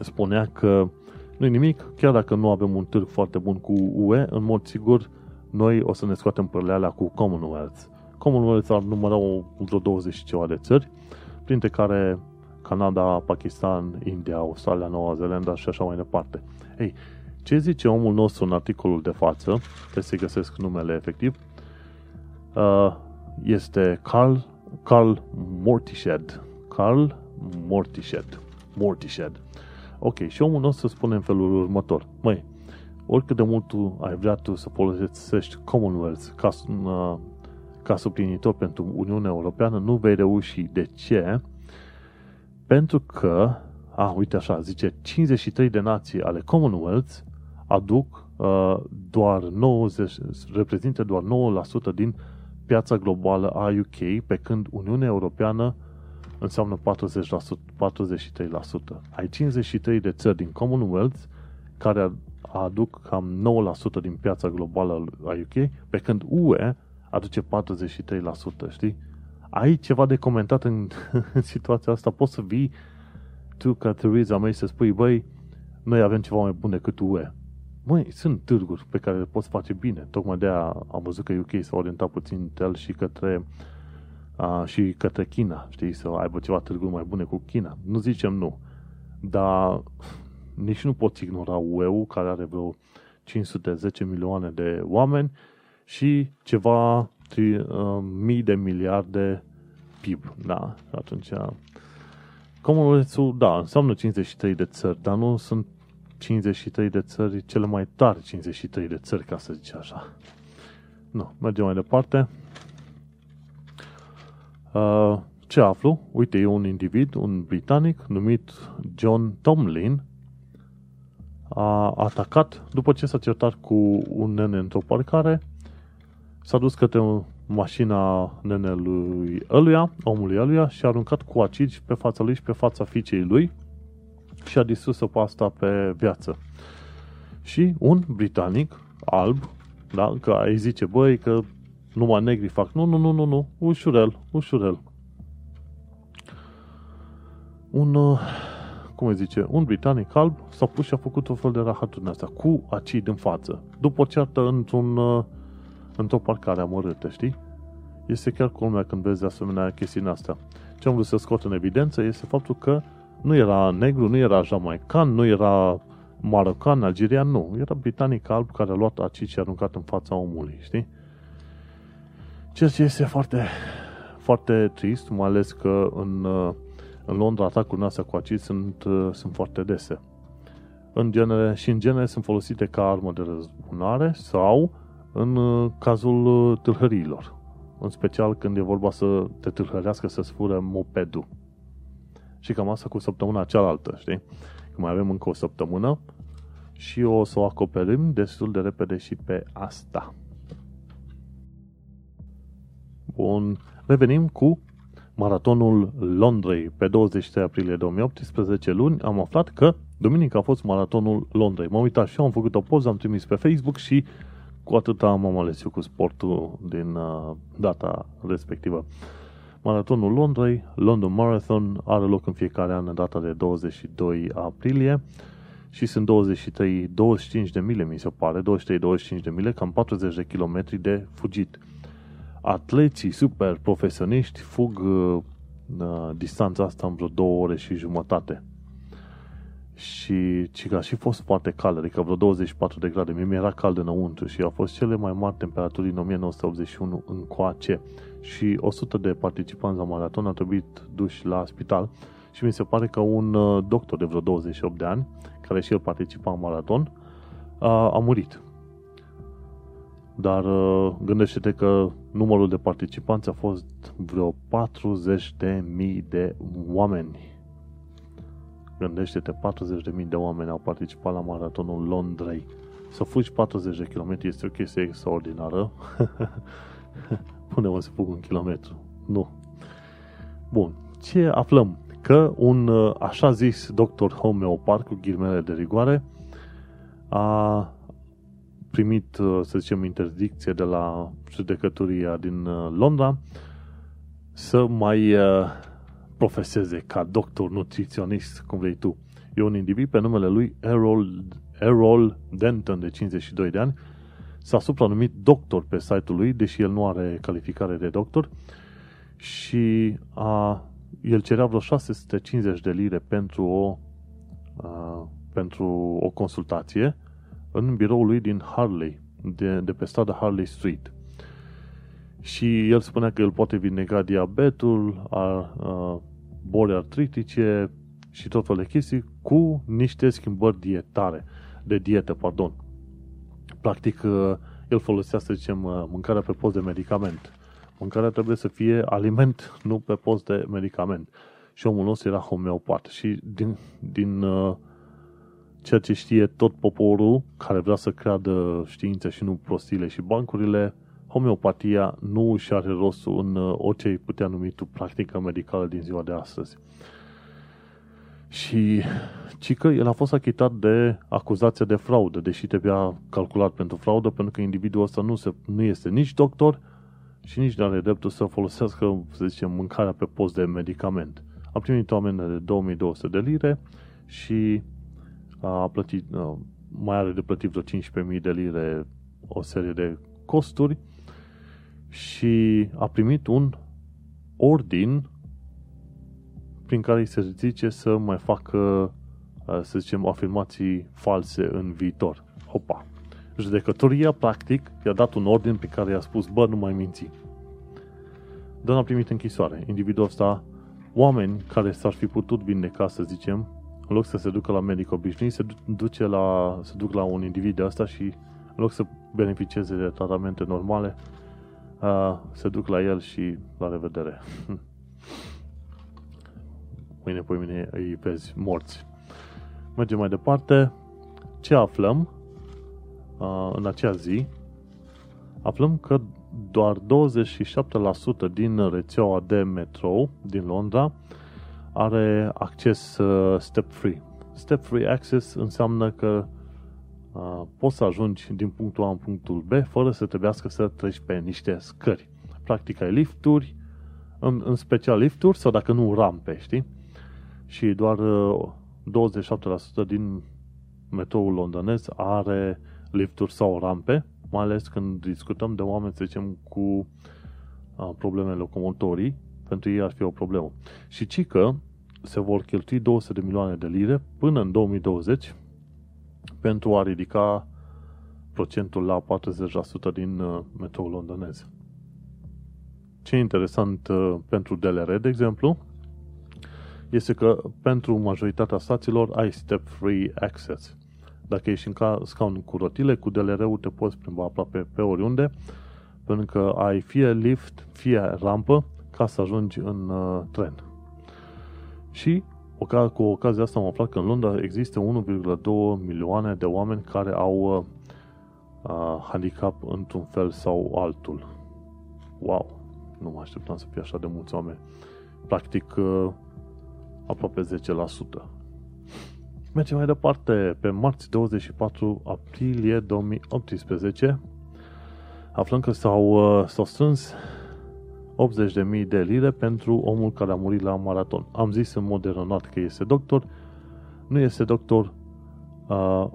Spunea că nu nimic, chiar dacă nu avem un târg foarte bun cu UE, în mod sigur, noi o să ne scoatem părlealea cu Commonwealth. Commonwealth ar număra vreo 20 și ceva de țări, printre care Canada, Pakistan, India, Australia, Noua Zeelandă și așa mai departe. Ei, ce zice omul nostru în articolul de față, trebuie să găsesc numele efectiv, uh, este Carl, Carl Mortished. Carl Mortished. Mortished. Ok, și omul nostru spune în felul următor. Măi, oricât de mult tu ai vrea tu să folosești Commonwealth ca, uh, ca suplinitor pentru Uniunea Europeană, nu vei reuși. De ce? Pentru că, a, uite așa, zice, 53 de nații ale Commonwealth aduc uh, doar 90, reprezintă doar 9% din piața globală a UK, pe când Uniunea Europeană înseamnă 40%, 43%. Ai 53 de țări din Commonwealth care aduc cam 9% din piața globală a UK, pe când UE aduce 43%, știi? Ai ceva de comentat în, în situația asta? Poți să vii tu ca Theresa May să spui, băi, noi avem ceva mai bun decât UE. Măi, sunt târguri pe care le poți face bine. Tocmai de aia am văzut că UK s-a orientat puțin el și către a, și către China, știi, să aibă ceva târguri mai bune cu China. Nu zicem nu, dar nici nu poți ignora UE, care are vreo 510 milioane de oameni și ceva tri, uh, mii de miliarde PIB. Da, atunci Commonwealth-ul, da, înseamnă 53 de țări, dar nu sunt 53 de țări, cele mai tari 53 de țări, ca să zic așa. Nu, mergem mai departe. Uh, ce aflu? Uite, e un individ, un britanic numit John Tomlin, a atacat după ce s-a certat cu un nene într-o parcare, s-a dus către mașina nenelui ăluia, omului ăluia și a aruncat cu acid pe fața lui și pe fața fiicei lui și a distrus-o pe asta pe viață. Și un britanic alb, da, că îi zice, băi, că numai negri fac. Nu, nu, nu, nu, nu, ușurel, ușurel. Un, uh, cum îi zice, un britanic alb s-a pus și a făcut o fel de rahaturi astea, cu acid în față, după o ceartă într-un, uh, într-o parcare amărâtă, știi? Este chiar culmea când vezi asemenea chestii astea. Ce am vrut să scot în evidență este faptul că nu era negru, nu era jamaican, nu era marocan, algerian, nu. Era britanic alb care a luat acid și a aruncat în fața omului, știi? Ceea ce este foarte, foarte trist, mai ales că în, în Londra atacurile astea cu acid sunt, sunt foarte dese. În genere, și în genere sunt folosite ca armă de răzbunare sau în cazul tâlhăriilor. În special când e vorba să te tâlhărească să-ți fură mopedul. Și cam asta cu săptămâna cealaltă, știi? Că mai avem încă o săptămână și o să o acoperim destul de repede și pe asta. Bun, revenim cu maratonul Londrei. Pe 23 aprilie 2018, luni, am aflat că duminică a fost maratonul Londrei. M-am uitat și eu, am făcut o poză, am trimis pe Facebook și cu atâta m-am ales eu cu sportul din uh, data respectivă. Maratonul Londrei, London Marathon, are loc în fiecare an în data de 22 aprilie și sunt 23, 25 de mile, mi se pare, 23-25 de mile, cam 40 de kilometri de fugit. Atleții super profesioniști fug uh, uh, distanța asta în vreo două ore și jumătate. Și ci că a și fost foarte cald, adică vreo 24 de grade. Mie mi-era cald înăuntru și a fost cele mai mari temperaturi în 1981 încoace și 100 de participanți la maraton au trebuit duși la spital și mi se pare că un uh, doctor de vreo 28 de ani, care și el participa în maraton, a, a murit. Dar uh, gândește-te că numărul de participanți a fost vreo 40 de mii de oameni. Gândește-te, 40 de mii de oameni au participat la maratonul Londrei. Să fugi 40 de km este o chestie extraordinară. Pune-mă să fug un kilometru. Nu. Bun. Ce aflăm? Că un uh, așa zis doctor homeopat cu ghirmele de rigoare a primit, uh, să zicem, interdicție de la judecătoria din uh, Londra să mai profeseze ca doctor nutriționist, cum vrei tu. E un individ pe numele lui Errol, Errol Denton, de 52 de ani, s-a supranumit doctor pe site-ul lui, deși el nu are calificare de doctor, și a, el cerea vreo 650 de lire pentru o, a, pentru o consultație în biroul lui din Harley, de, de pe strada Harley Street. Și el spunea că el poate vindeca diabetul, a, a, boli artritice și tot felul de chestii cu niște schimbări dietare, de dietă, pardon practic, uh, el folosea, să zicem, uh, mâncarea pe post de medicament. Mâncarea trebuie să fie aliment, nu pe post de medicament. Și omul nostru era homeopat. Și din, din uh, ceea ce știe tot poporul care vrea să creadă știința și nu prostile și bancurile, homeopatia nu își are rostul în uh, orice îi putea numi tu practică medicală din ziua de astăzi. Și ci că el a fost achitat de acuzația de fraudă, deși trebuia calculat pentru fraudă, pentru că individul ăsta nu, se, nu este nici doctor și nici nu are dreptul să folosească, să zicem, mâncarea pe post de medicament. A primit o amendă de 2200 de lire și a plătit, mai are de plătit vreo 15.000 de lire o serie de costuri și a primit un ordin prin care îi se zice să mai facă, să zicem, afirmații false în viitor. Hopa! Judecătoria, practic, i-a dat un ordin pe care i-a spus, bă, nu mai minți. Dar a primit închisoare. Individul ăsta, oameni care s-ar fi putut vindeca, să zicem, în loc să se ducă la medic obișnuit, se, duce la, se duc la un individ de asta și în loc să beneficieze de tratamente normale, uh, se duc la el și la revedere. Mâine, pe mine îi vezi morți. Mergem mai departe. Ce aflăm uh, în acea zi? Aflăm că doar 27% din rețeaua de metrou din Londra are acces uh, step-free. Step-free access înseamnă că uh, poți să ajungi din punctul A în punctul B fără să trebuiască să treci pe niște scări. Practic ai lifturi, în, în special lifturi sau dacă nu rampe, știi? Și doar uh, 27% din metroul londonez are lifturi sau rampe, mai ales când discutăm de oameni, să zicem, cu uh, probleme locomotorii, pentru ei ar fi o problemă. Și ci că se vor cheltui 200 de milioane de lire până în 2020 pentru a ridica procentul la 40% din uh, metroul londonez. Ce e interesant uh, pentru DLR, de exemplu, este că pentru majoritatea stațiilor ai step-free access. Dacă ești în scaun cu rotile, cu DLR-ul te poți plimba aproape pe oriunde, pentru că ai fie lift, fie rampă, ca să ajungi în uh, tren. Și cu ocazia asta am aflat că în Londra există 1,2 milioane de oameni care au uh, uh, handicap într-un fel sau altul. Wow! Nu mă așteptam să fie așa de mulți oameni. Practic, uh, aproape 10%. Mergem mai departe. Pe marți 24 aprilie 2018 aflăm că s-au, uh, s-au strâns 80.000 de lire pentru omul care a murit la maraton. Am zis în mod eronat că este doctor, nu este doctor. Uh,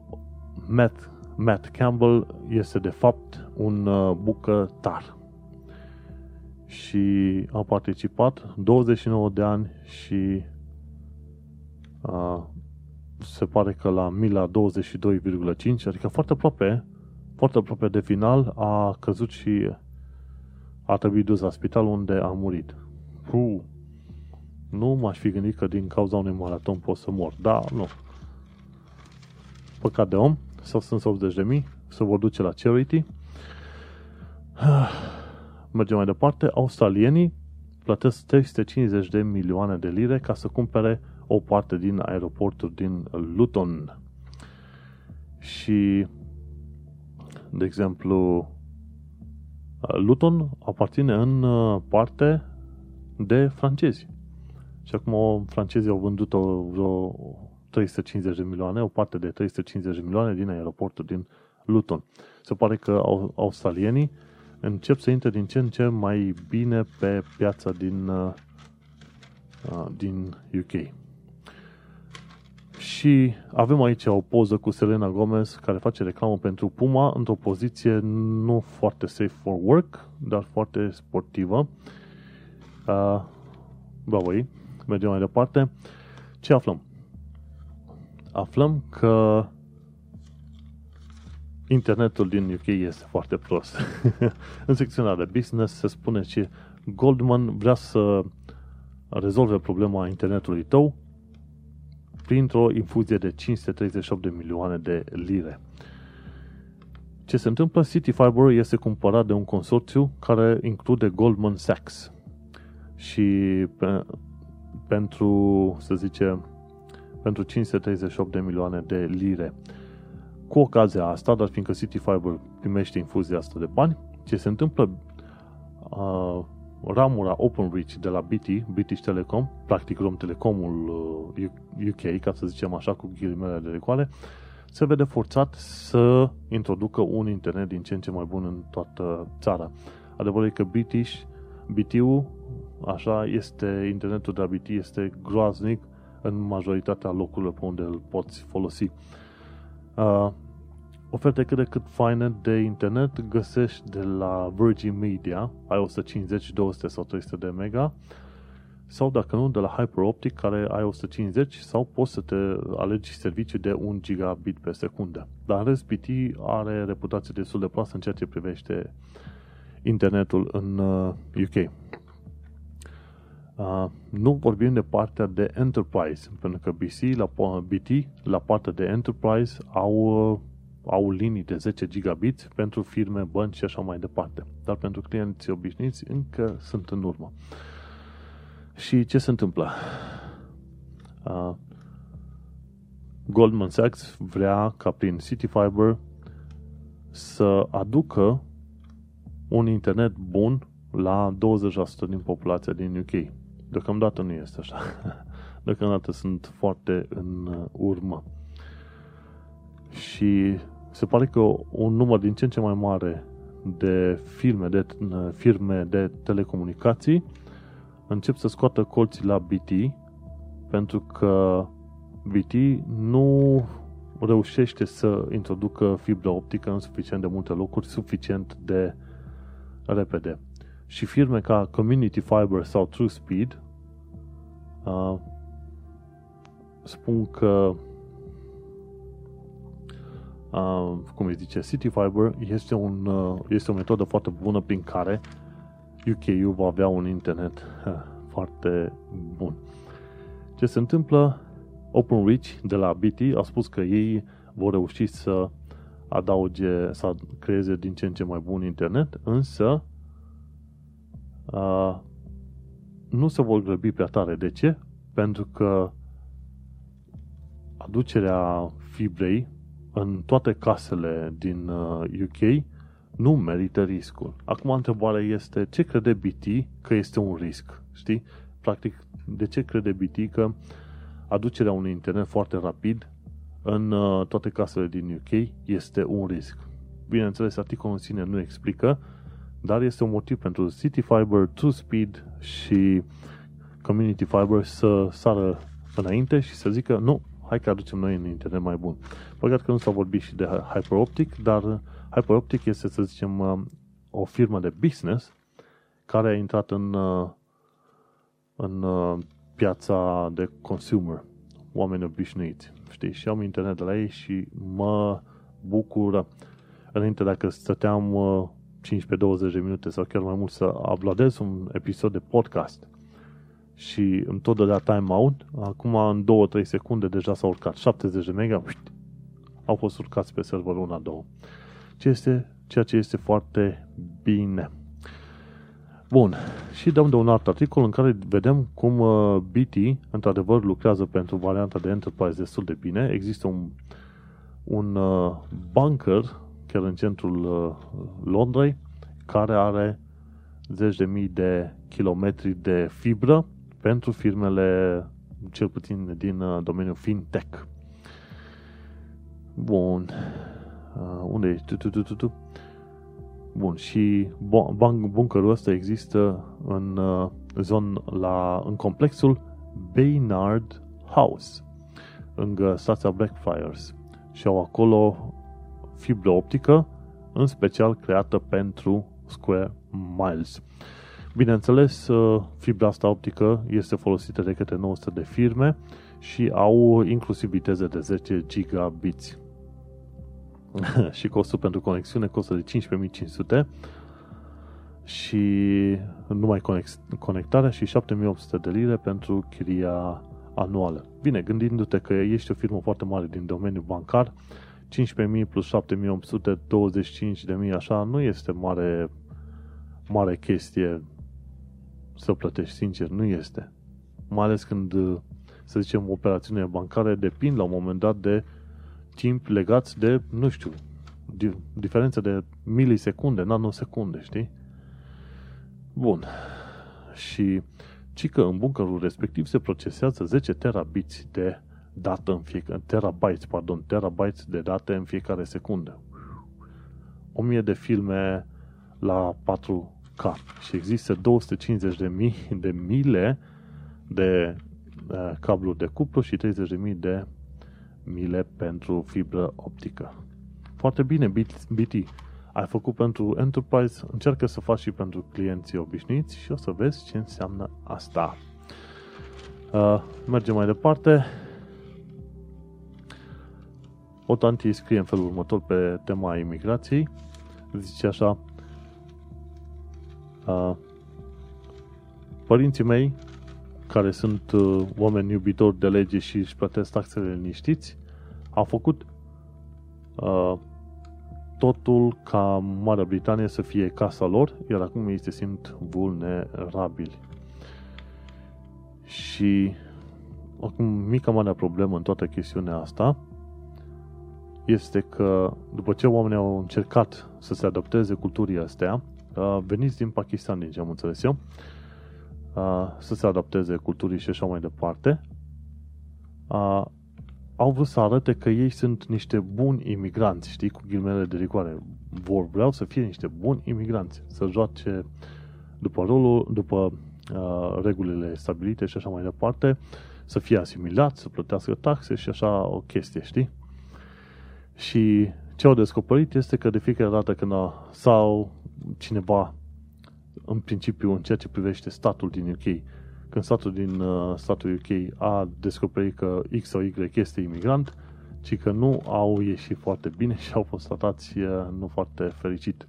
Matt, Matt Campbell este de fapt un uh, bucătar și a participat 29 de ani și uh, se pare că la mila 22,5, adică foarte aproape, foarte aproape de final, a căzut și a trebuit dus la spital unde a murit. Puh, nu m-aș fi gândit că din cauza unui maraton pot să mor. Da, nu. Păcat de om, s-au strâns 80 de mii, se vor duce la charity. Mergem mai departe. Australienii plătesc 350 de milioane de lire ca să cumpere o parte din aeroportul din Luton. Și, de exemplu, Luton aparține în uh, parte de francezi. Și acum francezii au vândut o, vreo 350 de milioane, o parte de 350 de milioane din aeroportul din Luton. Se pare că australienii încep să intre din ce în ce mai bine pe piața din, uh, uh, din UK. Și avem aici o poză cu Selena Gomez care face reclamă pentru Puma într-o poziție nu foarte safe for work, dar foarte sportivă. Uh, bravo ei. Mergem mai departe. Ce aflăm? Aflăm că internetul din UK este foarte prost. în secțiunea de business se spune că Goldman vrea să rezolve problema internetului tău printr-o infuzie de 538 de milioane de lire. Ce se întâmplă? City Fiber este cumpărat de un consorțiu care include Goldman Sachs. Și pe, pentru, să zice, pentru 538 de milioane de lire. Cu ocazia asta, dar fiindcă City Fiber primește infuzia asta de bani, ce se întâmplă uh, ramura OpenReach de la BT, British Telecom, practic Rom Telecomul uh, UK, ca să zicem așa cu ghilimele de recoale, se vede forțat să introducă un internet din ce în ce mai bun în toată țara. Adevărul e că British, BT-ul, așa, este, internetul de la BT este groaznic în majoritatea locurilor pe unde îl poți folosi. Uh, oferte cât de cât faine de internet găsești de la Virgin Media, ai 150, 200 sau 300 de mega, sau dacă nu, de la HyperOptic, care ai 150, sau poți să te alegi serviciu de 1 gigabit pe secundă. Dar în rest, BT are reputație destul de proastă în ceea ce privește internetul în UK. Uh, uh, nu vorbim de partea de enterprise, pentru că BC la, BT, la partea de enterprise, au uh, au linii de 10 gigabit pentru firme, bănci și așa mai departe. Dar pentru clienții obișnuiți încă sunt în urmă. Și ce se întâmplă? Uh, Goldman Sachs vrea ca prin City Fiber să aducă un internet bun la 20% din populația din UK. Deocamdată nu este așa. Deocamdată sunt foarte în urmă. Și se pare că un număr din ce în ce mai mare de firme de, firme de telecomunicații încep să scoată colții la BT pentru că BT nu reușește să introducă fibra optică în suficient de multe locuri, suficient de repede. Și firme ca Community Fiber sau TrueSpeed uh, spun că uh, cum îi zice, City Fiber este, un, uh, este o metodă foarte bună prin care UK-ul va avea un internet uh, foarte bun. Ce se întâmplă? OpenReach de la BT a spus că ei vor reuși să adauge, să creeze din ce în ce mai bun internet, însă uh, nu se vor grăbi prea tare. De ce? Pentru că aducerea fibrei în toate casele din UK uh, nu merită riscul. Acum întrebarea este ce crede BT că este un risc? Știi? Practic, de ce crede BT că aducerea unui internet foarte rapid în uh, toate casele din UK este un risc? Bineînțeles, articolul în sine nu explică, dar este un motiv pentru City Fiber, True Speed și Community Fiber să sară înainte și să zică nu, hai că aducem noi un internet mai bun. Păcat că nu s-a vorbit și de HyperOptic, dar HyperOptic este, să zicem, uh, o firmă de business care a intrat în, uh, în uh, piața de consumer, oameni obișnuiți, știi, și am internet de la ei și mă bucură. Înainte, dacă stăteam 15-20 de minute sau chiar mai mult să uploadez un episod de podcast. Și îmi tot dădea timeout, acum în 2-3 secunde deja s-a urcat 70 de mega, au fost urcați pe serverul una două. Ce este, ceea ce este foarte bine. Bun, și dăm de un alt articol în care vedem cum uh, BT într-adevăr lucrează pentru varianta de Enterprise destul de bine. Există un, un uh, bunker chiar în centrul uh, Londrei care are zeci de mii de kilometri de fibră pentru firmele cel puțin din domeniul fintech. Bun. Uh, unde ești? Tu, tu, tu, tu, tu. Bun, și bunkerul ăsta există în uh, zon la, în complexul Baynard House, lângă stația Blackfriars. Și au acolo fibră optică, în special creată pentru Square Miles. Bineînțeles, uh, fibra asta optică este folosită de către 900 de firme și au inclusiv viteze de 10 gigabits. și costul pentru conexiune costă de 15.500 și numai conectarea și 7.800 de lire pentru chiria anuală. Bine, gândindu-te că ești o firmă foarte mare din domeniul bancar, 15.000 plus 7.800, 25.000 așa, nu este mare, mare chestie să plătești, sincer, nu este. Mai ales când să zicem, operațiune bancare depind la un moment dat de timp legați de, nu știu, diferențe de milisecunde, nanosecunde, știi? Bun. Și ci că în bunkerul respectiv se procesează 10 terabits de dată în fiecare, terabytes, pardon, terabytes de date în fiecare secundă. 1000 de filme la 4K și există 250 de mii de mile de uh, cablu de cuplu și 30 de mii de mile pentru fibră optică. Foarte bine, BT. Ai făcut pentru Enterprise, încearcă să faci și pentru clienții obișnuiți și o să vezi ce înseamnă asta. Uh, mergem mai departe. O tanti scrie în felul următor pe tema imigrației. Zice așa, uh, părinții mei, care sunt uh, oameni iubitori de lege și își plătesc taxele liniștiți, au făcut uh, totul ca Marea Britanie să fie casa lor, iar acum ei se simt vulnerabili. Și acum mica mare problemă în toată chestiunea asta este că după ce oamenii au încercat să se adapteze culturii astea, veniți din Pakistan, din ce am înțeles eu, să se adapteze culturii și așa mai departe, au vrut să arate că ei sunt niște buni imigranți, știi, cu ghilmele de rigoare. Vor vreau să fie niște buni imigranți, să joace după rolul, după uh, regulile stabilite și așa mai departe, să fie asimilat, să plătească taxe și așa o chestie, știi? Și ce au descoperit este că de fiecare dată când a, sau cineva în principiu în ceea ce privește statul din UK când statul din uh, statul UK a descoperit că X sau Y este imigrant, ci că nu au ieșit foarte bine și au fost tratați uh, nu foarte fericit.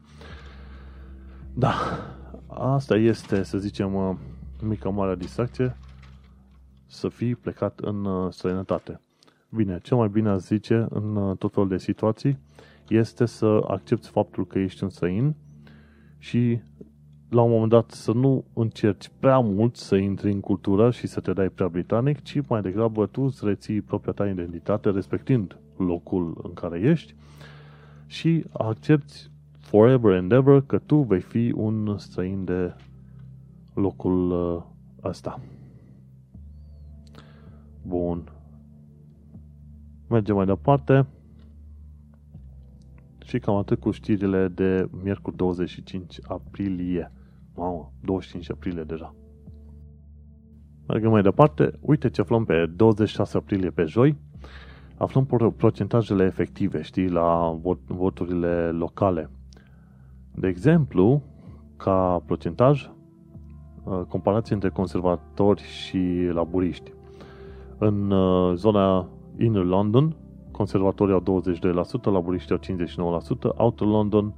Da, asta este, să zicem, uh, mica mare distracție, să fii plecat în străinătate. Bine, cel mai bine a zice în tot felul de situații este să accepti faptul că ești un străin și la un moment dat să nu încerci prea mult să intri în cultură și să te dai prea britanic, ci mai degrabă tu să reții propria ta identitate, respectind locul în care ești și accepti forever and ever că tu vei fi un străin de locul uh, ăsta. Bun. Mergem mai departe. Și cam atât cu știrile de miercuri 25 aprilie. Mamă, 25 aprilie deja. Mergem mai departe. Uite ce aflăm pe 26 aprilie pe joi. Aflăm procentajele efective, știi, la vot, voturile locale. De exemplu, ca procentaj, uh, comparație între conservatori și laburiști. În uh, zona Inner London, conservatorii au 22%, laburiștii au 59%, Outer London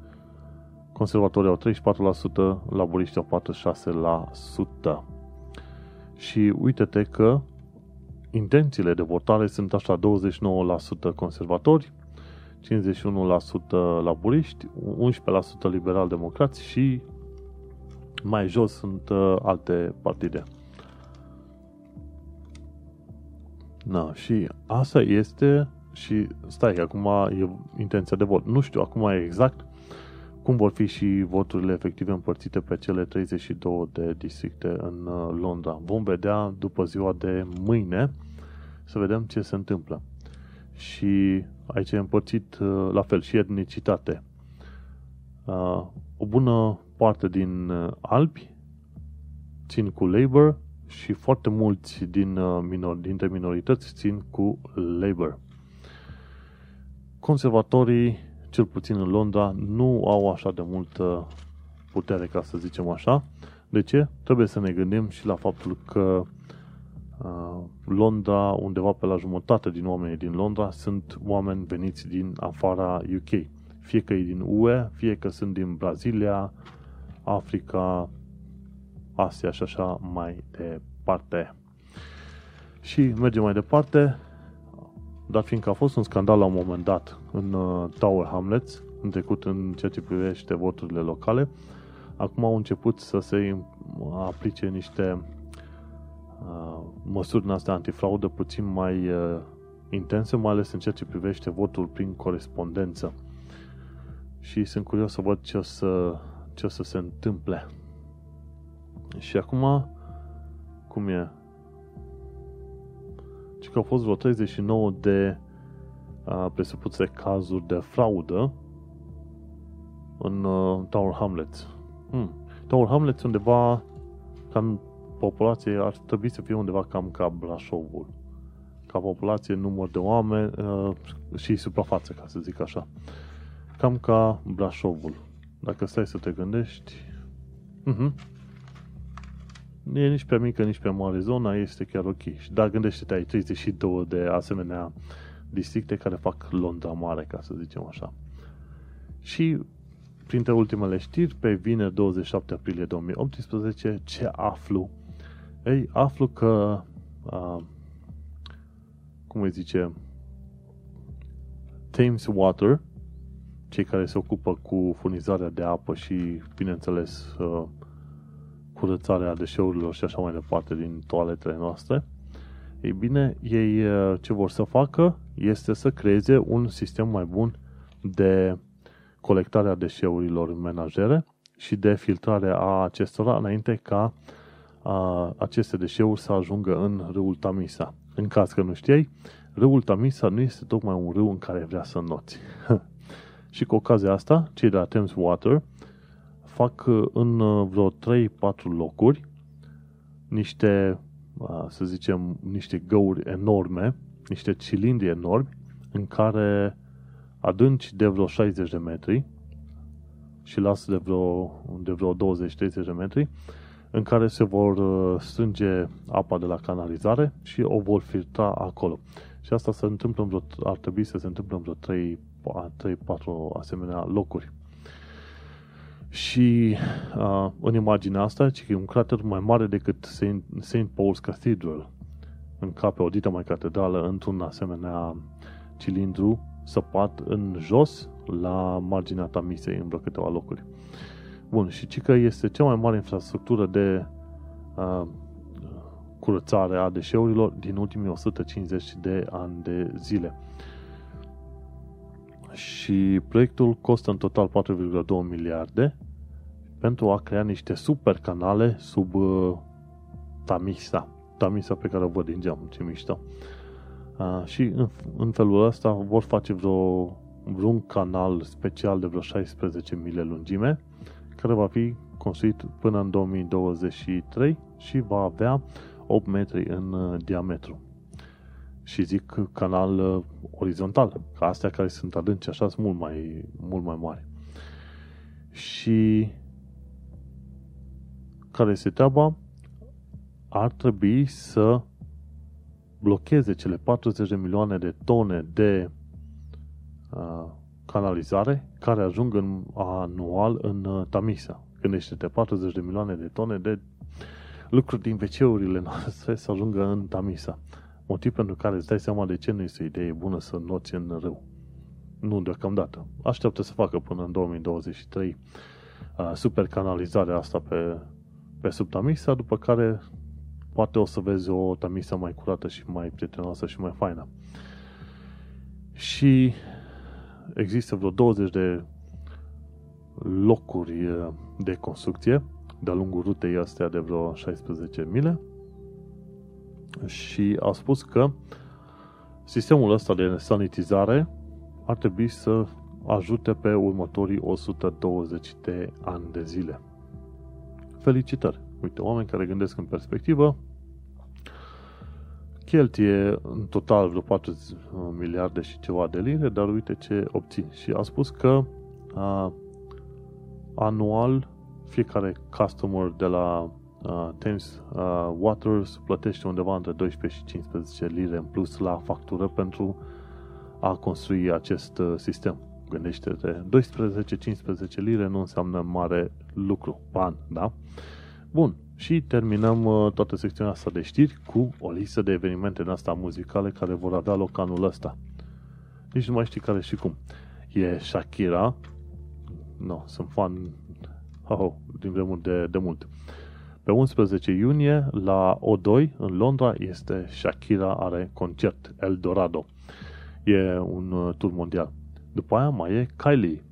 conservatorii au 34%, laburiștii au 46%. Și uite-te că intențiile de votare sunt așa 29% conservatori, 51% laburiști, 11% liberal-democrați și mai jos sunt uh, alte partide. Na, și asta este și stai, acum e intenția de vot. Nu știu acum exact cum vor fi și voturile efective împărțite pe cele 32 de districte în uh, Londra. Vom vedea după ziua de mâine să vedem ce se întâmplă. Și aici e împărțit uh, la fel și etnicitate. Uh, o bună parte din Alpi țin cu Labour și foarte mulți din minor, dintre minorități țin cu Labour. Conservatorii cel puțin în Londra, nu au așa de multă putere, ca să zicem așa. De ce? Trebuie să ne gândim și la faptul că uh, Londra, undeva pe la jumătate din oamenii din Londra, sunt oameni veniți din afara UK. Fie că e din UE, fie că sunt din Brazilia, Africa, Asia și așa mai departe. Și mergem mai departe dar fiindcă a fost un scandal la un moment dat în uh, Tower Hamlets, în trecut în ceea ce privește voturile locale, acum au început să se aplice niște uh, măsuri din astea antifraudă puțin mai uh, intense, mai ales în ceea ce privește votul prin corespondență. Și sunt curios să văd ce o să, ce o să se întâmple. Și acum, cum e? Și că au fost vreo 39 de uh, presupuse cazuri de fraudă în uh, Tower Hamlets. Hmm. Tower Hamlets undeva cam populație ar trebui să fie undeva cam ca Brașovul. Ca populație, număr de oameni uh, și suprafață, ca să zic așa. Cam ca Brașovul. Dacă stai să te gândești, uh-huh. nu e nici pe mică, nici pe mare zona, este chiar ok. Și dacă gândește-te, ai 32 de asemenea districte care fac Londra mare, ca să zicem așa. Și printre ultimele știri, pe vineri 27 aprilie 2018, ce aflu? Ei, aflu că, uh, cum îi zice, Thames Water, cei care se ocupă cu furnizarea de apă și, bineînțeles, uh, curățarea deșeurilor și așa mai departe din toaletele noastre, ei bine, ei ce vor să facă este să creeze un sistem mai bun de colectarea deșeurilor menajere și de filtrare a acestora înainte ca a, aceste deșeuri să ajungă în râul Tamisa. În caz că nu știai, râul Tamisa nu este tocmai un râu în care vrea să noți. și cu ocazia asta, cei de la Thames Water fac în vreo 3-4 locuri niște, să zicem, niște găuri enorme, niște cilindri enormi în care adânci de vreo 60 de metri și lasă de vreo, de vreo 20-30 de metri, în care se vor uh, strânge apa de la canalizare și o vor filtra acolo. Și asta se întâmplă în vreo, ar trebui să se întâmple în vreo 3-4 asemenea locuri. Și uh, în imaginea asta, ci că e un crater mai mare decât St. Paul's Cathedral. Încape o dită mai catedrală într-un asemenea cilindru săpat în jos, la marginea Tamisei, în vreo câteva locuri. Bun, și ci că este cea mai mare infrastructură de uh, curățare a deșeurilor din ultimii 150 de ani de zile. Și proiectul costă în total 4,2 miliarde pentru a crea niște super canale sub uh, Tamisa. Tamisa pe care o văd din geam, ce mișto. Uh, Uh, și în, în felul ăsta vor face vreo, vreun canal special de vreo 16 mile lungime, care va fi construit până în 2023 și va avea 8 metri în uh, diametru. Și zic canal uh, orizontal, ca astea care sunt adânci, așa sunt mult mai, mult mai mari. Și care este treaba? Ar trebui să blocheze cele 40 de milioane de tone de uh, canalizare care ajung în, anual în uh, Tamisa. Gândește-te, 40 de milioane de tone de lucruri din wc noastre să ajungă în Tamisa. Motiv pentru care îți dai seama de ce nu este o idee bună să noți în râu. Nu deocamdată. Așteaptă să facă până în 2023 uh, super canalizarea asta pe, pe sub Tamisa, după care poate o să vezi o tamisă mai curată și mai prietenoasă și mai faină. Și există vreo 20 de locuri eh, de construcție de-a lungul rutei astea de vreo 16 mile și au spus că sistemul ăsta de sanitizare ar trebui să ajute pe următorii 120 de ani de zile. Felicitări! Uite, oameni care gândesc în perspectivă, cheltuie în total vreo 4 miliarde și ceva de lire, dar uite ce obții. Și a spus că a, anual fiecare customer de la uh, Thames uh, Waters plătește undeva între 12 și 15 lire în plus la factură pentru a construi acest uh, sistem. Gândește-te, 12-15 lire nu înseamnă mare lucru, ban, da? Bun, și terminăm uh, toată secțiunea asta de știri cu o listă de evenimente în asta muzicale care vor avea loc anul ăsta. Nici nu mai știi care și cum. E Shakira. No, sunt fan oh, din vremuri de, de mult. Pe 11 iunie, la O2, în Londra, este Shakira are concert, Eldorado. E un uh, tur mondial. După aia mai e Kylie.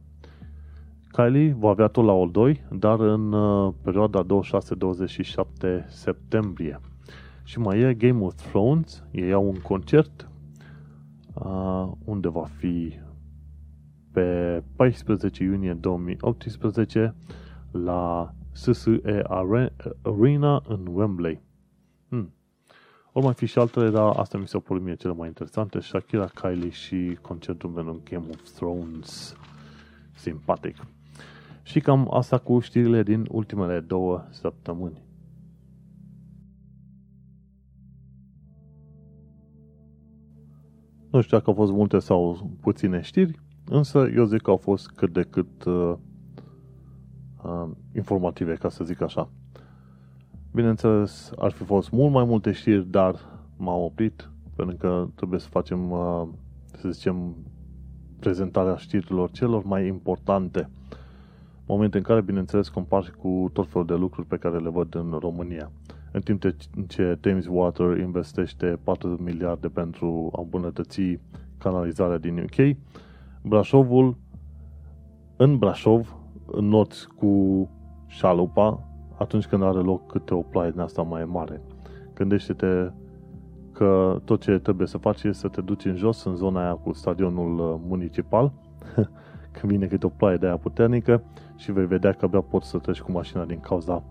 Kylie va avea tot la O2, dar în uh, perioada 26-27 septembrie. Și mai e Game of Thrones, ei au un concert uh, unde va fi pe 14 iunie 2018 la SSE Arena în Wembley. Hmm. Or mai fi și altele, dar astea mi s-au părut mie cele mai interesante. Shakira, Kylie și concertul meu Game of Thrones. Simpatic. Și cam asta cu știrile din ultimele două săptămâni. Nu știu dacă au fost multe sau puține știri, însă eu zic că au fost cât de cât uh, uh, informative, ca să zic așa. Bineînțeles, ar fi fost mult mai multe știri, dar m-am oprit, pentru că trebuie să facem, uh, să zicem, prezentarea știrilor celor mai importante. Momente în care, bineînțeles, compar cu tot felul de lucruri pe care le văd în România. În timp ce Thames Water investește 4 miliarde pentru a îmbunătăți canalizarea din UK, Brașovul, în Brașov, noți cu șalupa atunci când are loc câte o ploaie din asta mai mare. Gândește-te că tot ce trebuie să faci este să te duci în jos, în zona aia cu stadionul uh, municipal, când vine câte o ploaie de aia puternică și vei vedea că abia poți să treci cu mașina din cauza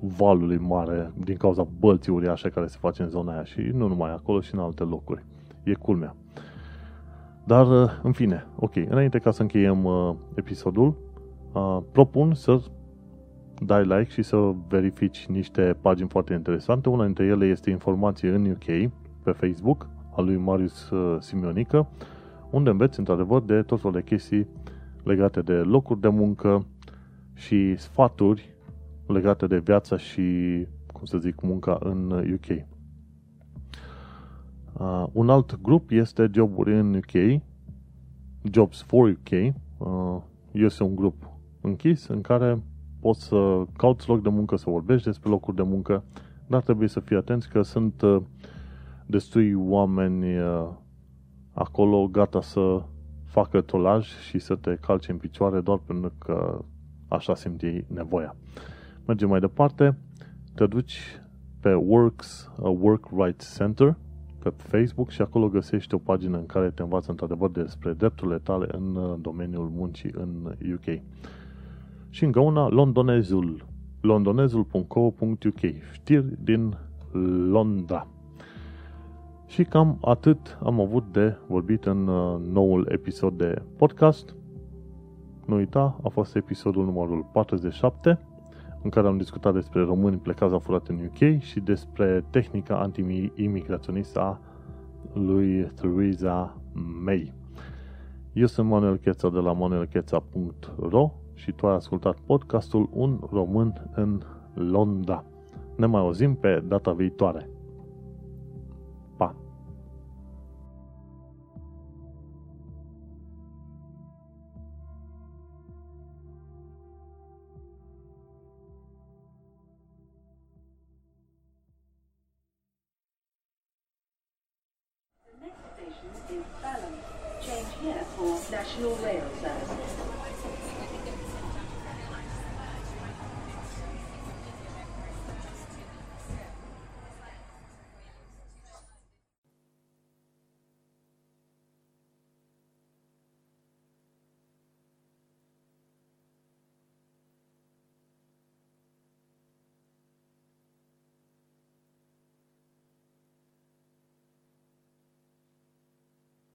valului mare, din cauza bălții uriașe care se face în zona aia și nu numai acolo și în alte locuri. E culmea. Dar, uh, în fine, ok, înainte ca să încheiem uh, episodul, uh, propun să dai like și să verifici niște pagini foarte interesante. Una dintre ele este informație în UK, pe Facebook, al lui Marius uh, Simionică, unde înveți, într-adevăr, de tot felul de chestii legate de locuri de muncă și sfaturi legate de viața și, cum să zic, munca în UK. Uh, un alt grup este joburi în UK, Jobs for UK. Uh, este un grup închis în care poți să cauți loc de muncă, să vorbești despre locuri de muncă, dar trebuie să fii atenți că sunt uh, destui oameni uh, acolo gata să facă tolaj și să te calce în picioare doar pentru că așa simt ei nevoia. Mergem mai departe, te duci pe Works, uh, Work Rights Center pe Facebook și acolo găsești o pagină în care te învață într-adevăr despre drepturile tale în domeniul muncii în UK. Și încă una, londonezul. londonezul.co.uk Știri din Londra. Și cam atât am avut de vorbit în uh, noul episod de podcast. Nu uita, a fost episodul numărul 47, în care am discutat despre români plecați afurat în UK și despre tehnica anti-imigraționistă a lui Theresa May. Eu sunt Manuel Cheța de la manuelcheța.ro și tu ai ascultat podcastul Un Român în Londra. Ne mai auzim pe data viitoare. National Rail.